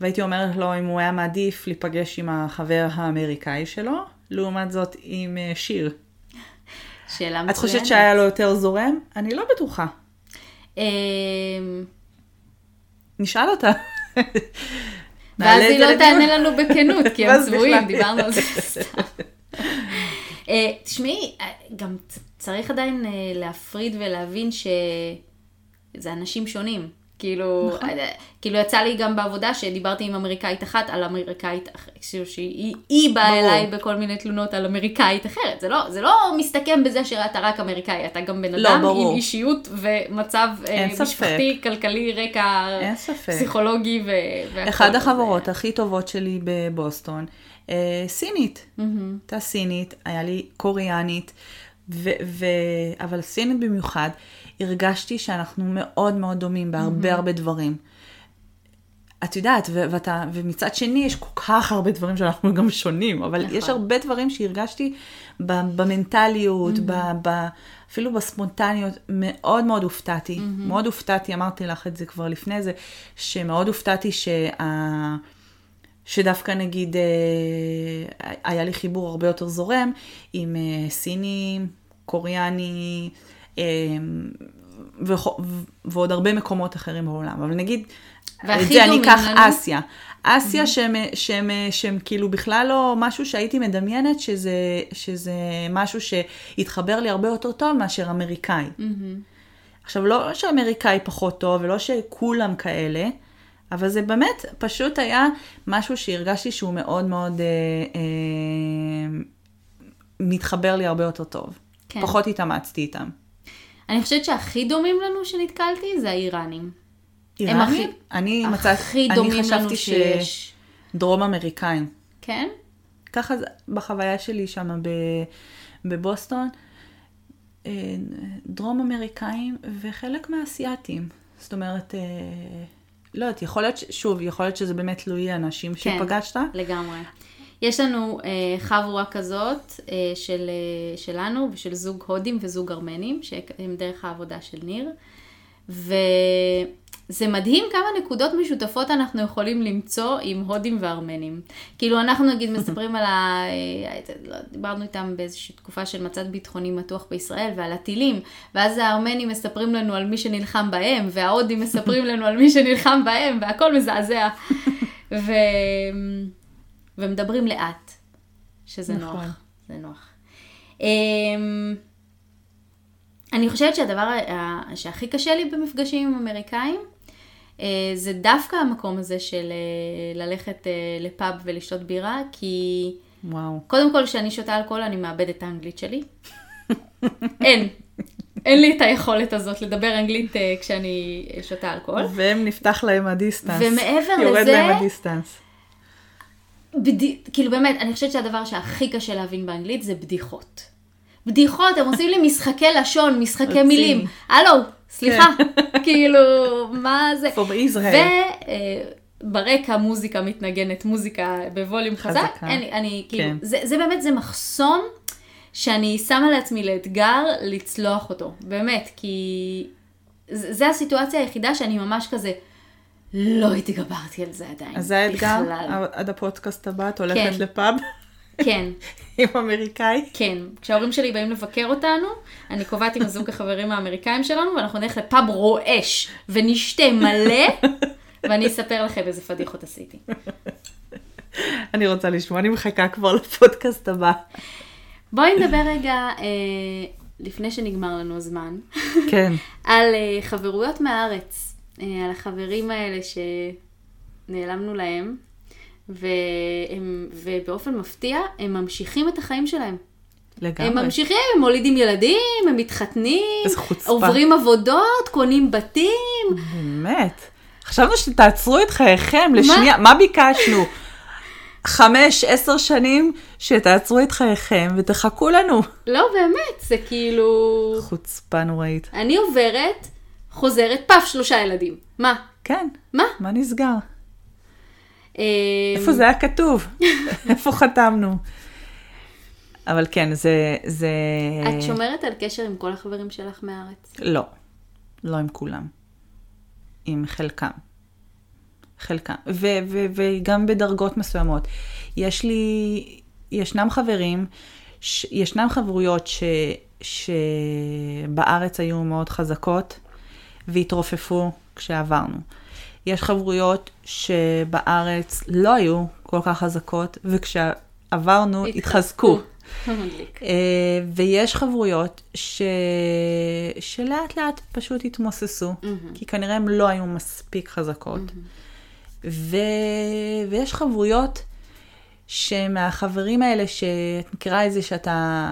והייתי אומרת לו אם הוא היה מעדיף להיפגש עם החבר האמריקאי שלו, לעומת זאת עם אה, שיר. שאלה מצוינת. את חושבת שהיה לו יותר זורם? אני לא בטוחה. אמ, נשאל אותה. ואז היא לא. תענה לנו בכנות, כי הם <laughs> צבועים. דיברנו על זה סתם. אה, תשמעי, אה, גם צריך עדיין אה, להפריד ולהבין שזה אנשים שונים. כאילו, נכון. כאילו יצא לי גם בעבודה שדיברתי עם אמריקאית אחת על אמריקאית אחרת, כאילו שהיא היא באה. אליי בכל מיני תלונות על אמריקאית אחרת. זה לא, זה לא מסתכם בזה שאתה רק אמריקאי, אתה גם בן לא, אדם ברור. עם אישיות ומצב. משפחתי, כלכלי, רקע. פסיכולוגי ו... אחד החברות הכי טובות שלי בבוסטון, אה, סינית. מהמם. הייתה סינית, היה לי קוריאנית, ו- ו- אבל סינית במיוחד, הרגשתי שאנחנו מאוד מאוד דומים בהרבה הרבה דברים. את יודעת, ו- ואתה, ומצד שני יש כל כך הרבה דברים שאנחנו גם שונים, אבל נכון. יש הרבה דברים שהרגשתי במנטליות, ב- ב- אפילו בספונטניות, מאוד מאוד הופתעתי. מאוד הופתעתי, אמרתי לך את זה כבר לפני זה, שמאוד הופתעתי שה... שדווקא נגיד אה, היה לי חיבור הרבה יותר זורם עם אה, סיני, קוריאני אה, וכו- ועוד הרבה מקומות אחרים בעולם. אבל נגיד, את זה אני אקח? אסיה. אסיה שהם, שהם, שהם כאילו בכלל לא משהו שהייתי מדמיינת שזה, שזה משהו שהתחבר לי הרבה יותר טוב מאשר אמריקאי. מהמם. עכשיו, לא שאמריקאי פחות טוב, ולא שכולם כאלה, אבל זה באמת פשוט היה משהו שהרגשתי שהוא מאוד מאוד אה, אה, מתחבר לי הרבה יותר טוב. כן. פחות התאמצתי איתם. אני חושבת שהכי דומים לנו שנתקלתי זה האיראנים. הם הכי- איראנים? אני מצאתי, הכי אני דומים לנו חשבתי שיש. שדרום אמריקאים. כן? ככה זה בחוויה שלי שם ב- בבוסטון, אה, דרום אמריקאים וחלק מהאסייתים. זאת אומרת, אה, לא יודעת, יכול להיות, שוב, יכול להיות שזה באמת תלוי האנשים כן. שפגשת. לגמרי. יש לנו אה, חבורה כזאת אה, של, אה, שלנו ושל זוג הודים וזוג ארמנים, שהם דרך העבודה של ניר. זה מדהים כמה נקודות משותפות אנחנו יכולים למצוא עם הודים וארמנים. כאילו אנחנו נגיד מספרים על ה... לא, דיברנו איתם באיזושהי תקופה של מצב ביטחוני מתוח בישראל ועל הטילים, ואז הארמנים מספרים לנו על מי שנלחם בהם, וההודים מספרים לנו על מי שנלחם בהם, והכל מזעזע. ו... ומדברים לאט, שזה נכון. נוח. זה נוח. אמ, אני חושבת שהדבר שהכי קשה לי במפגשים עם אמריקאים, אה, זה דווקא המקום הזה של אה, ללכת אה, לפאב ולשתות בירה, כי... וואו. קודם כל, כשאני שותה אלכוהול, אני מאבדת את האנגלית שלי. <laughs> אין. אין לי את היכולת הזאת לדבר אנגלית כשאני שותה אלכוהול. והם נפתח להם ה distance. ומעבר יורד לזה... יורד להם ה distance. בד... כאילו באמת, אני חושבת שהדבר שהכי קשה להבין באנגלית זה בדיחות. בדיחות, הם עושים לי משחקי לשון, משחקי מילים. הלו, סליחה, כן. <laughs> כאילו, מה זה? פה בישראל. וברקע מוזיקה מתנגנת, מוזיקה בווליום חזק. אני, אני כאילו, כן. זה, זה באמת, זה מחסום שאני שמה לעצמי לאתגר לצלוח אותו. באמת, כי זה הסיטואציה היחידה שאני ממש כזה... לא התגברתי על זה עדיין. אז זה האתגר עד הפודקאסט הבא, את הולכת כן. לפאב? כן. <laughs> עם אמריקאי? כן. כשההורים שלי באים לבקר אותנו, אני קובעת עם הזוג החברים האמריקאים שלנו, ואנחנו נלך לפאב רועש, ונשתה מלא, <laughs> ואני אספר לכם איזה פדיחות עשיתי. אני רוצה לשמוע, אני מחכה כבר לפודקאסט הבא. בואי נדבר רגע, אה, לפני שנגמר לנו הזמן, כן. <laughs> על אה, חברויות מהארץ. אה, על החברים האלה שנעלמנו להם, והם, ובאופן מפתיע, הם ממשיכים את החיים שלהם. לגמרי. הם ממשיכים, הם מולידים ילדים, הם מתחתנים. עוברים עבודות, קונים בתים. באמת. חשבנו שתעצרו את חייכם לשנייה, מה ביקשנו? חמש, עשר שנים שתעצרו את חייכם ותחכו לנו. לא, באמת, זה כאילו... חוצפה נוראית. אני עוברת, חוזרת, פף, שלושה ילדים. מה? כן. מה? מה נסגר? אה, איפה זה היה כתוב? <laughs> איפה חתמנו? אבל כן, זה... זה... את שומרת על קשר עם כל החברים שלך מהארץ? לא. לא עם כולם. עם חלקם. חלקם. ו- ו- וגם בדרגות מסוימות. יש לי... ישנם חברים, ש- ישנם חברויות ש... שבארץ היו מאוד חזקות והתרופפו כשעברנו. יש חברויות שבארץ לא היו כל כך חזקות, וכשעברנו התחזקו. <laughs> אה, ויש חברויות ש... שלאט לאט פשוט התמוססו, כי כנראה הן לא היו מספיק חזקות. ו... ויש חברויות שמהחברים האלה, שאת מכירה את זה שאתה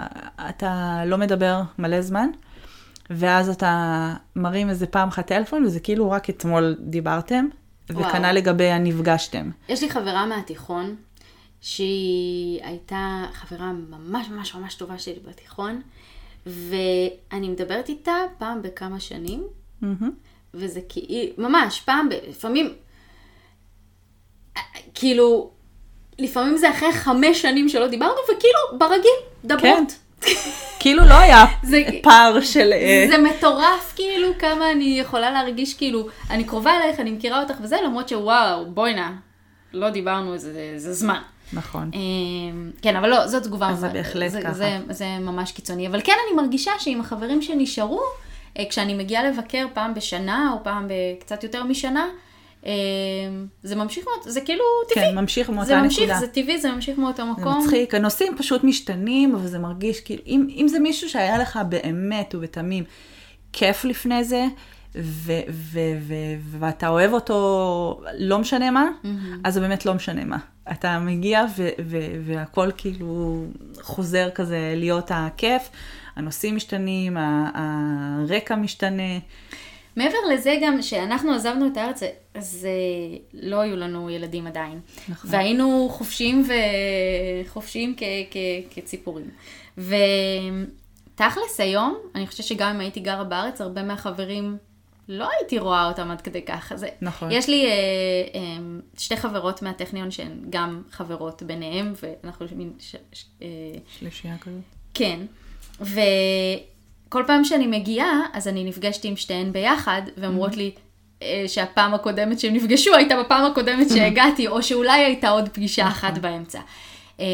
אתה לא מדבר מלא זמן, ואז אתה מרים איזה פעם אחת טלפון, וזה כאילו רק אתמול דיברתם, וכנ"ל לגבי הנפגשתם. יש לי חברה מהתיכון, שהיא הייתה חברה ממש ממש ממש טובה שלי בתיכון, ואני מדברת איתה פעם בכמה שנים, Mm-hmm. וזה כאילו, ממש, פעם, ב- לפעמים, כאילו, לפעמים זה אחרי חמש שנים שלא דיברנו, וכאילו, ברגיל, דברות. כאילו לא היה זה- פער של... אה, זה מטורף כאילו כמה אני יכולה להרגיש כאילו, אני קרובה אלייך, אני מכירה אותך וזה, למרות שוואו, בואי נא, לא דיברנו איזה, איזה זמן. נכון. אמ, כן, אבל לא, זאת תגובה. זה בהחלט זה, ככה. זה, זה ממש קיצוני. אבל כן, אני מרגישה שעם החברים שנשארו, אה, כשאני מגיעה לבקר פעם בשנה, או פעם בקצת יותר משנה, זה ממשיך זה כאילו טבעי. כן, ממשיך מאותה זה ממשיך, נקודה. זה טבעי, זה ממשיך מאותו זה מקום. מצחיק, הנושאים פשוט משתנים, אבל זה מרגיש כאילו, אם, אם זה מישהו שהיה לך באמת ובתמים כיף לפני זה, ו, ו, ו, ואתה אוהב אותו, לא משנה מה, אז זה באמת לא משנה מה. אתה מגיע ו, ו, והכל כאילו חוזר כזה להיות הכיף, הנושאים משתנים, הרקע משתנה. מעבר לזה גם, שאנחנו עזבנו את הארץ, אז לא היו לנו ילדים עדיין. נכון. והיינו חופשיים וחופשיים כ- כ- כציפורים. ותכלס היום, אני חושבת שגם אם הייתי גרה בארץ, הרבה מהחברים, לא הייתי רואה אותם עד כדי כך. זה, נכון. יש לי אה, אה, שתי חברות מהטכניון שהן גם חברות ביניהם, ואנחנו מין... ש, ש, אה, שלישייה כזאת. כן, וכל פעם שאני מגיעה, אז אני נפגשתי עם שתיהן ביחד, והן אומרות לי, אה, שהפעם הקודמת שהם נפגשו הייתה בפעם הקודמת שהגעתי, או שאולי הייתה עוד פגישה אחת נכון. באמצע. אה,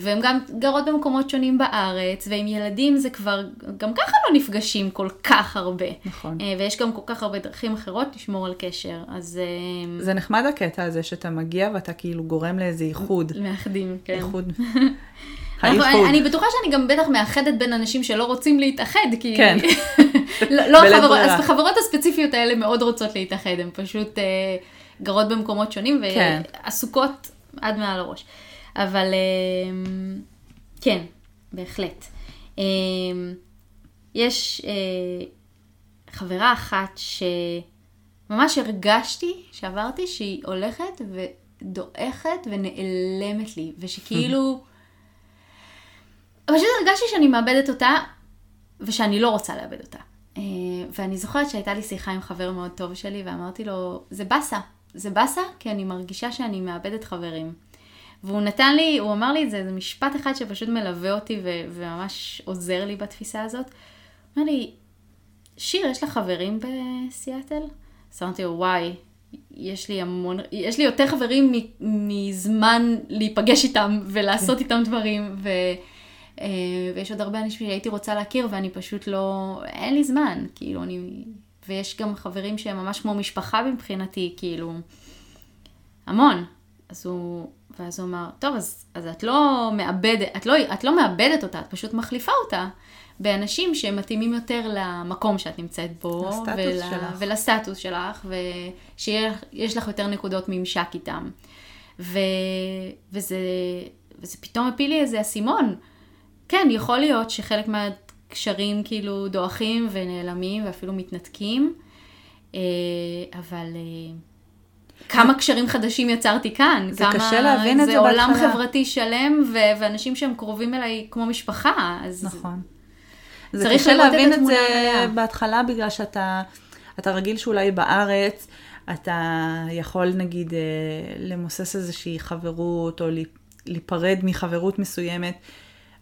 והן גם גרות במקומות שונים בארץ, ועם ילדים זה כבר, גם ככה לא נפגשים כל כך הרבה. נכון. אה, ויש גם כל כך הרבה דרכים אחרות לשמור על קשר, אז זה נחמד הקטע הזה שאתה מגיע ואתה כאילו גורם לאיזה איחוד. מאחדים, כן. איחוד. <laughs> אנחנו-. אני, בטוחה שאני גם בטח מאחדת בין אנשים שלא רוצים להתאחד, כי... כן. <laughs> לא, לא החברות. אז החברות הספציפיות האלה מאוד רוצות להתאחד, הן פשוט אה, גרות במקומות שונים כן. ועסוקות עד מעל הראש. אבל אה, כן, בהחלט. אה, יש אה, חברה אחת שממש הרגשתי, שעברתי, שהיא הולכת ודועכת ונעלמת לי, ושכאילו... <laughs> פשוט הרגשתי שאני מאבדת אותה, ושאני לא רוצה לאבד אותה. אה, ואני זוכרת שהייתה לי שיחה עם חבר מאוד טוב שלי, ואמרתי לו, זה באסה. זה באסה, כי אני מרגישה שאני מאבדת חברים. והוא נתן לי, הוא אמר לי את זה, זה משפט אחד שפשוט מלווה אותי ו- וממש עוזר לי בתפיסה הזאת. הוא אמר לי, שיר, יש לך חברים בסיאטל? אז אמרתי לו, וואי, יש לי המון, יש לי יותר חברים מ- מזמן להיפגש איתם ולעשות איתם דברים, ו... אה, ויש עוד הרבה אנשים שהייתי רוצה להכיר ואני פשוט לא, אין לי זמן, כאילו, אני... ויש גם חברים שהם ממש כמו משפחה מבחינתי, כאילו, המון. אז הוא, ואז הוא אמר, טוב, אז, אז את לא מאבדת, את לא, את לא מאבדת אותה, את פשוט מחליפה אותה באנשים שמתאימים יותר למקום שאת נמצאת בו, לסטטוס שלך. ולסטטוס שלך, ושיש לך יותר נקודות ממשק איתם. ו, וזה, וזה פתאום הפיל לי איזה אסימון. כן, יכול להיות שחלק מהקשרים כאילו דועכים ונעלמים ואפילו מתנתקים, אה, אבל אה, כמה קשרים חדשים יצרתי כאן. זה כמה, קשה להבין את זה זה עולם בהתחלה. חברתי שלם, ו- ואנשים שהם קרובים אליי כמו משפחה. אז נכון. זה קשה את להבין את התמונה זה המלאה. בהתחלה בגלל שאתה אתה רגיל שאולי בארץ אתה יכול נגיד אה, למוסס איזושהי חברות או להיפ- להיפרד מחברות מסוימת,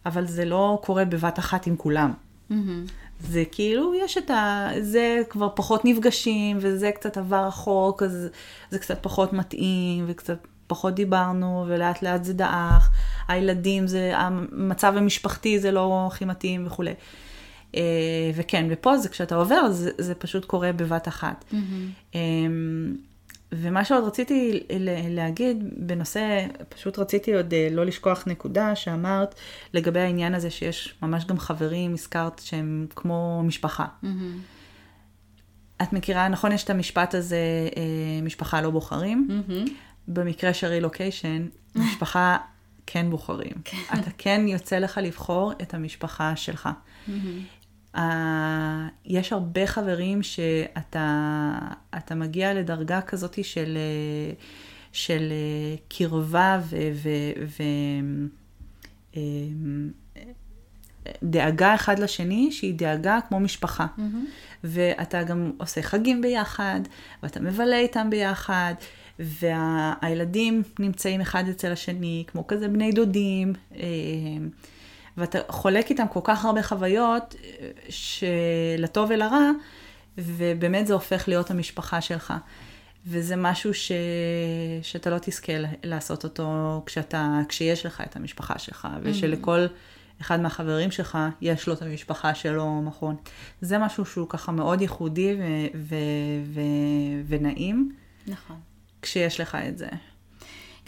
אבל זה לא קורה בבת אחת עם כולם. מהמם. זה כאילו, יש את ה... זה כבר פחות נפגשים, וזה קצת עבר רחוק, אז זה קצת פחות מתאים, וקצת פחות דיברנו, ולאט לאט זה דעך. הילדים, זה... המצב המשפחתי זה לא הכי מתאים וכולי. אה, וכן, ופה זה כשאתה עובר, זה, זה פשוט קורה בבת אחת. אה, ומה שעוד רציתי להגיד בנושא, פשוט רציתי עוד אה, לא לשכוח נקודה שאמרת לגבי העניין הזה שיש ממש גם חברים, הזכרת שהם כמו משפחה. מהמם. את מכירה, נכון, יש את המשפט הזה, אה, משפחה לא בוחרים. מהמם. במקרה של רילוקיישן, משפחה <laughs> כן בוחרים. אתה כן יוצא לך לבחור את המשפחה שלך. אה, יש הרבה חברים שאתה אתה מגיע לדרגה כזאת של, אה, של אה, קרבה ו... ו, ו דאגה אחד לשני, שהיא דאגה כמו משפחה. ואתה גם עושה חגים ביחד, ואתה מבלה איתם ביחד, והילדים נמצאים אחד אצל השני, כמו כזה בני דודים, אה, ואתה חולק איתם כל כך הרבה חוויות, אה, שלטוב ולרע, ובאמת זה הופך להיות המשפחה שלך. וזה משהו ש... שאתה לא תזכה לעשות אותו כשאתה, כשיש לך את המשפחה שלך, ושלכל אחד מהחברים שלך יש לו את המשפחה שלו, נכון. זה משהו שהוא ככה מאוד ייחודי ו... ו... ו... ונעים, נכון. כשיש לך את זה.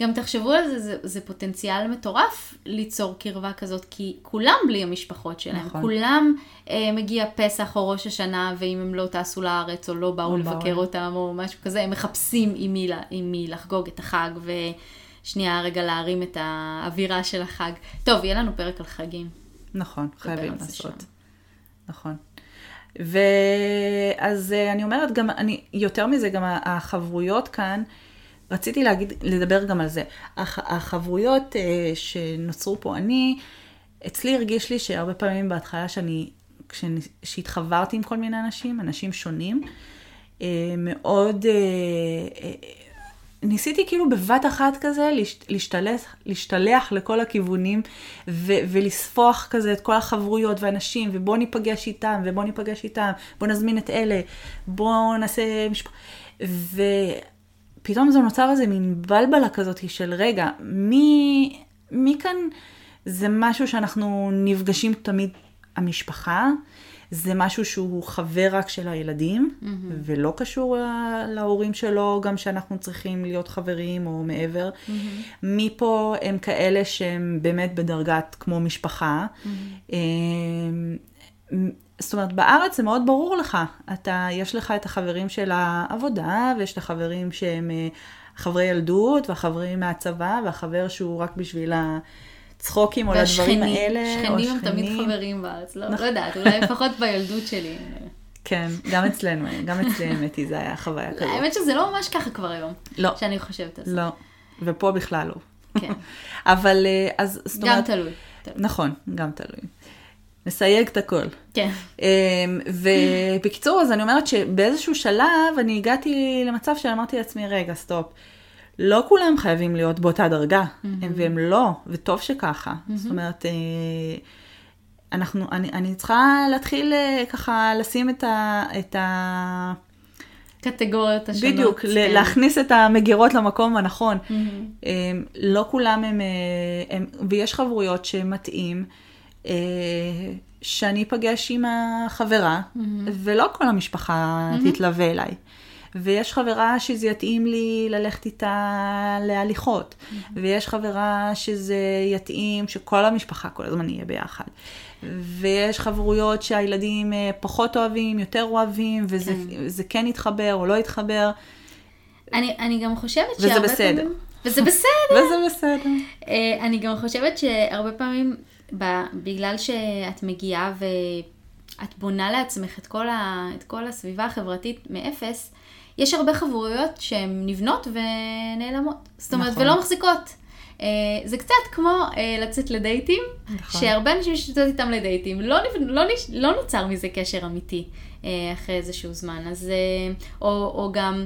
גם תחשבו על זה, זה, זה פוטנציאל מטורף ליצור קרבה כזאת, כי כולם בלי המשפחות שלהם. נכון. כולם אה, מגיע פסח או ראש השנה, ואם הם לא טסו לארץ או לא באו או לבקר באו. אותם או משהו כזה, הם מחפשים עם מי, עם מי לחגוג את החג, ושנייה רגע להרים את האווירה של החג. טוב, יהיה לנו פרק על חגים. נכון, חייבים לעשות. שם. נכון. ואז אה, אני אומרת גם, אני, יותר מזה, גם החברויות כאן, רציתי להגיד, לדבר גם על זה. הח, החברויות אה, שנוצרו פה, אני, אצלי הרגיש לי שהרבה פעמים בהתחלה שאני, כשאני- שהתחברתי עם כל מיני אנשים, אנשים שונים, אה, מאוד, אה, אה, ניסיתי כאילו בבת אחת כזה להש- להשתלח, להשתלח לכל הכיוונים ו- ולספוח כזה את כל החברויות ואנשים, ובוא ניפגש איתם, ובוא ניפגש איתם, בוא נזמין את אלה, בוא נעשה משפחה. ופתאום זה נוצר איזה מין בלבלה כזאת של רגע, מי, מי כאן זה משהו שאנחנו נפגשים תמיד, המשפחה, זה משהו שהוא חבר רק של הילדים, mm-hmm. ולא קשור להורים שלו, גם שאנחנו צריכים להיות חברים או מעבר. Mm-hmm. מפה הם כאלה שהם באמת בדרגת כמו משפחה. Mm-hmm. זאת אומרת, בארץ זה מאוד ברור לך. אתה, יש לך את החברים של העבודה, ויש את החברים שהם אה, חברי ילדות, והחברים מהצבא, והחבר שהוא רק בשביל ה... צחוקים או לדברים האלה. והשכנים הם תמיד חברים בארץ, לא, לא יודעת, אולי לפחות בילדות שלי. כן, גם אצלנו, גם אצלי האמת היא, זה היה חוויה כזאת. האמת שזה לא ממש ככה כבר היום. לא. שאני חושבת על זה. לא, ופה בכלל לא. כן. <laughs> אבל אה, אז, זאת אומרת... גם תלוי. נכון, גם תלוי. נסייג את הכל. כן. אמ, ובקיצור, אז אני אומרת שבאיזשהו שלב אני הגעתי למצב שאמרתי לעצמי, רגע, סטופ. לא כולם חייבים להיות באותה דרגה, mm-hmm. והם לא, וטוב שככה. Mm-hmm. זאת אומרת, אה, אנחנו, אני, אני צריכה להתחיל אה, ככה לשים את ה... את ה... קטגוריות השונות. בדיוק, כן. להכניס את המגירות למקום הנכון. Mm-hmm. לא כולם הם, אה, הם, ויש חברויות שמתאים, שאני אפגש עם החברה, mm-hmm. ולא כל המשפחה mm-hmm. תתלווה אליי. ויש חברה שזה יתאים לי ללכת איתה להליכות, mm-hmm. ויש חברה שזה יתאים שכל המשפחה כל הזמן יהיה ביחד. ויש חברויות שהילדים אה, פחות אוהבים, יותר אוהבים, וזה כן, כן יתחבר או לא יתחבר. אני, אני גם חושבת וזה שהרבה בסדר. פעמים... וזה בסדר. וזה בסדר. אה, אני גם חושבת שהרבה פעמים, בגלל שאת מגיעה ואת בונה לעצמך את כל, ה, את כל הסביבה החברתית מאפס, יש הרבה חברויות שהן נבנות ונעלמות. זאת אומרת, נכון. ולא מחזיקות. Uh, זה קצת כמו uh, לצאת לדייטים, נכון. שהרבה אנשים שיוצאות איתם לדייטים, לא, לא, לא נוצר מזה קשר אמיתי uh, אחרי איזשהו זמן. אז, או, או גם...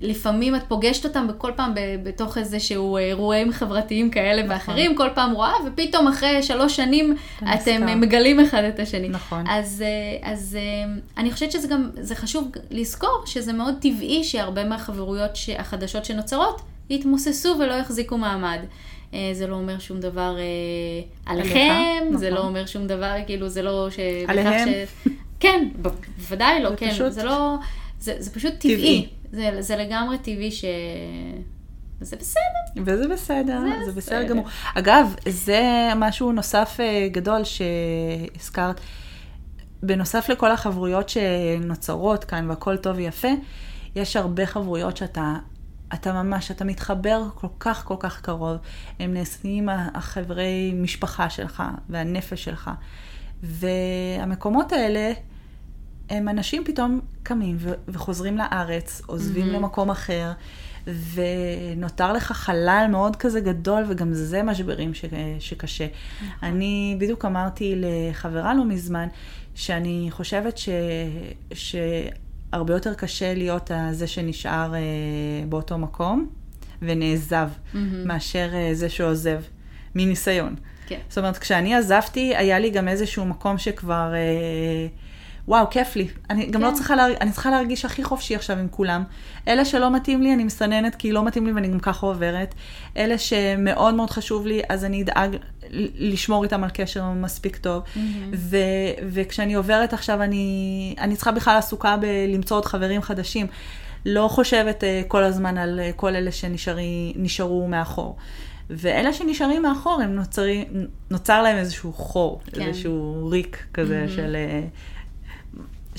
לפעמים את פוגשת אותם בכל פעם בתוך איזה שהוא אירועים חברתיים כאלה נכון. ואחרים, כל פעם רואה, ופתאום אחרי שלוש שנים אתם נזכר. מגלים אחד את השני. נכון. אז, אה, אז אה, אני חושבת שזה גם, זה חשוב לזכור שזה מאוד טבעי שהרבה מהחברויות החדשות שנוצרות יתמוססו ולא יחזיקו מעמד. אה, זה לא אומר שום דבר עליכם, נכון. זה לא אומר שום דבר, כאילו זה לא ש... עליהם? ש... כן, בוודאי לא, כן, פשוט... זה לא, זה, זה פשוט טבעי. טבעי. זה, זה לגמרי טבעי ש... וזה בסדר. וזה בסדר, זה, זה בסדר גמור. אגב, זה משהו נוסף אה, גדול שהזכרת. בנוסף לכל החברויות שנוצרות כאן והכל טוב ויפה, יש הרבה חברויות שאתה אתה ממש, אתה מתחבר כל כך כל כך קרוב. הם נעשים החברי משפחה שלך והנפש שלך. והמקומות האלה, הם אנשים פתאום קמים ו- וחוזרים לארץ, עוזבים mm-hmm. למקום אחר, ונותר לך חלל מאוד כזה גדול, וגם זה משברים ש- שקשה. Mm-hmm. אני בדיוק אמרתי לחברה לא מזמן, שאני חושבת ש... שהרבה יותר קשה להיות זה שנשאר אה, באותו מקום ונעזב, mm-hmm. מאשר אה, זה שעוזב, מניסיון. כן. זאת אומרת, כשאני עזבתי, היה לי גם איזשהו מקום שכבר... אה, וואו, כיף לי. אני גם לא כן. לא צריכה, להרג... אני צריכה להרגיש הכי חופשי עכשיו עם כולם. אלה שלא מתאים לי, אני מסננת כי לא מתאים לי ואני גם ככה עוברת. אלה שמאוד מאוד חשוב לי, אז אני אדאג לשמור איתם על קשר מספיק טוב. Mm-hmm. ו... וכשאני עוברת עכשיו, אני... אני צריכה בכלל עסוקה בלמצוא עוד חברים חדשים. לא חושבת uh, כל הזמן על uh, כל אלה שנשארו מאחור. ואלה שנשארים מאחור, הם נוצרים, נוצר להם איזשהו חור, כן. איזשהו ריק כזה mm-hmm. של... Uh,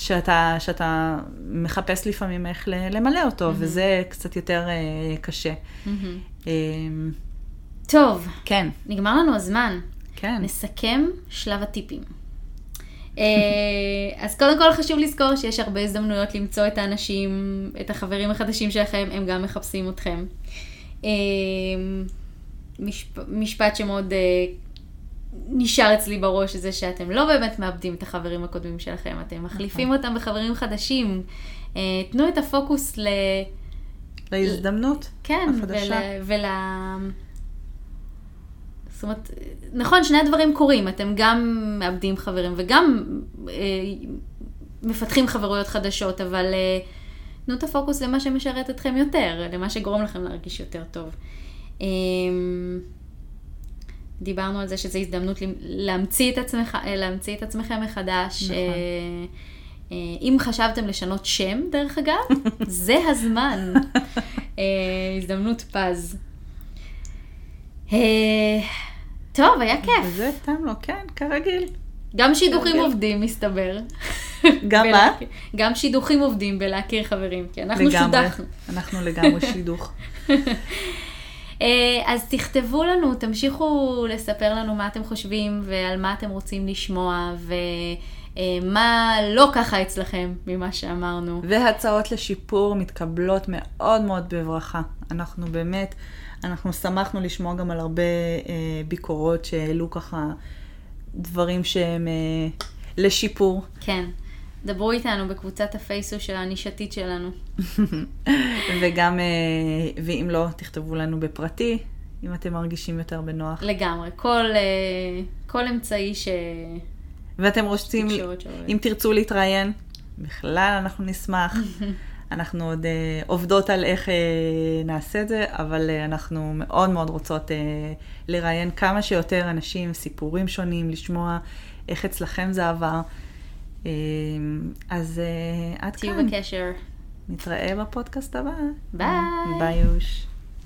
שאתה, שאתה מחפש לפעמים איך למלא אותו, mm-hmm. וזה קצת יותר uh, קשה. Mm-hmm. Um, טוב, כן. נגמר לנו הזמן. כן. נסכם שלב הטיפים. uh, <laughs> אז קודם כל חשוב לזכור שיש הרבה הזדמנויות למצוא את האנשים, את החברים החדשים שלכם, הם גם מחפשים אתכם. Uh, משפ, משפט שמאוד uh, נשאר אצלי בראש זה שאתם לא באמת מאבדים את החברים הקודמים שלכם, אתם מחליפים נכון. אותם בחברים חדשים. אה, תנו את הפוקוס ל... להזדמנות כן, החדשה. ול... ול... זאת אומרת, נכון, שני הדברים קורים, אתם גם מאבדים חברים וגם אה, מפתחים חברויות חדשות, אבל אה, תנו את הפוקוס למה שמשרת אתכם יותר, למה שגורם לכם להרגיש יותר טוב. אמ, דיברנו על זה שזו הזדמנות להמציא את, עצמך, להמציא את עצמכם מחדש. נכון. אה, אה, אם חשבתם לשנות שם, דרך אגב, <laughs> זה הזמן. אה, הזדמנות פז. טוב, היה כיף. וזה תם לו, כן, כרגיל. גם שידוכים עובדים, מסתבר. גם מה? גם שידוכים עובדים בלהכיר חברים, כי אנחנו שודחנו. אנחנו לגמרי שידוך. <laughs> אה, אז תכתבו לנו, תמשיכו לספר לנו מה אתם חושבים ועל מה אתם רוצים לשמוע ומה לא ככה אצלכם ממה שאמרנו. והצעות לשיפור מתקבלות מאוד מאוד בברכה. אנחנו באמת, אנחנו שמחנו לשמוע גם על הרבה אה, ביקורות שהעלו ככה דברים שהם אה, לשיפור. כן. דברו איתנו בקבוצת הפייסו של הנישתית שלנו. <laughs> וגם, אה, ואם לא, תכתבו לנו בפרטי, אם אתם מרגישים יותר בנוח. לגמרי. כל, אה, כל אמצעי ש... ואתם רוצים, אם תרצו להתראיין, בכלל אנחנו נשמח. <laughs> אנחנו עוד uh, עובדות על איך uh, נעשה את זה, אבל uh, אנחנו מאוד מאוד רוצות uh, לראיין כמה שיותר אנשים, סיפורים שונים, לשמוע איך אצלכם זה עבר. אמ, אז אה, עד כאן. תהיו בקשר. נתראה בפודקאסט הבא. ביי. ביי יוש.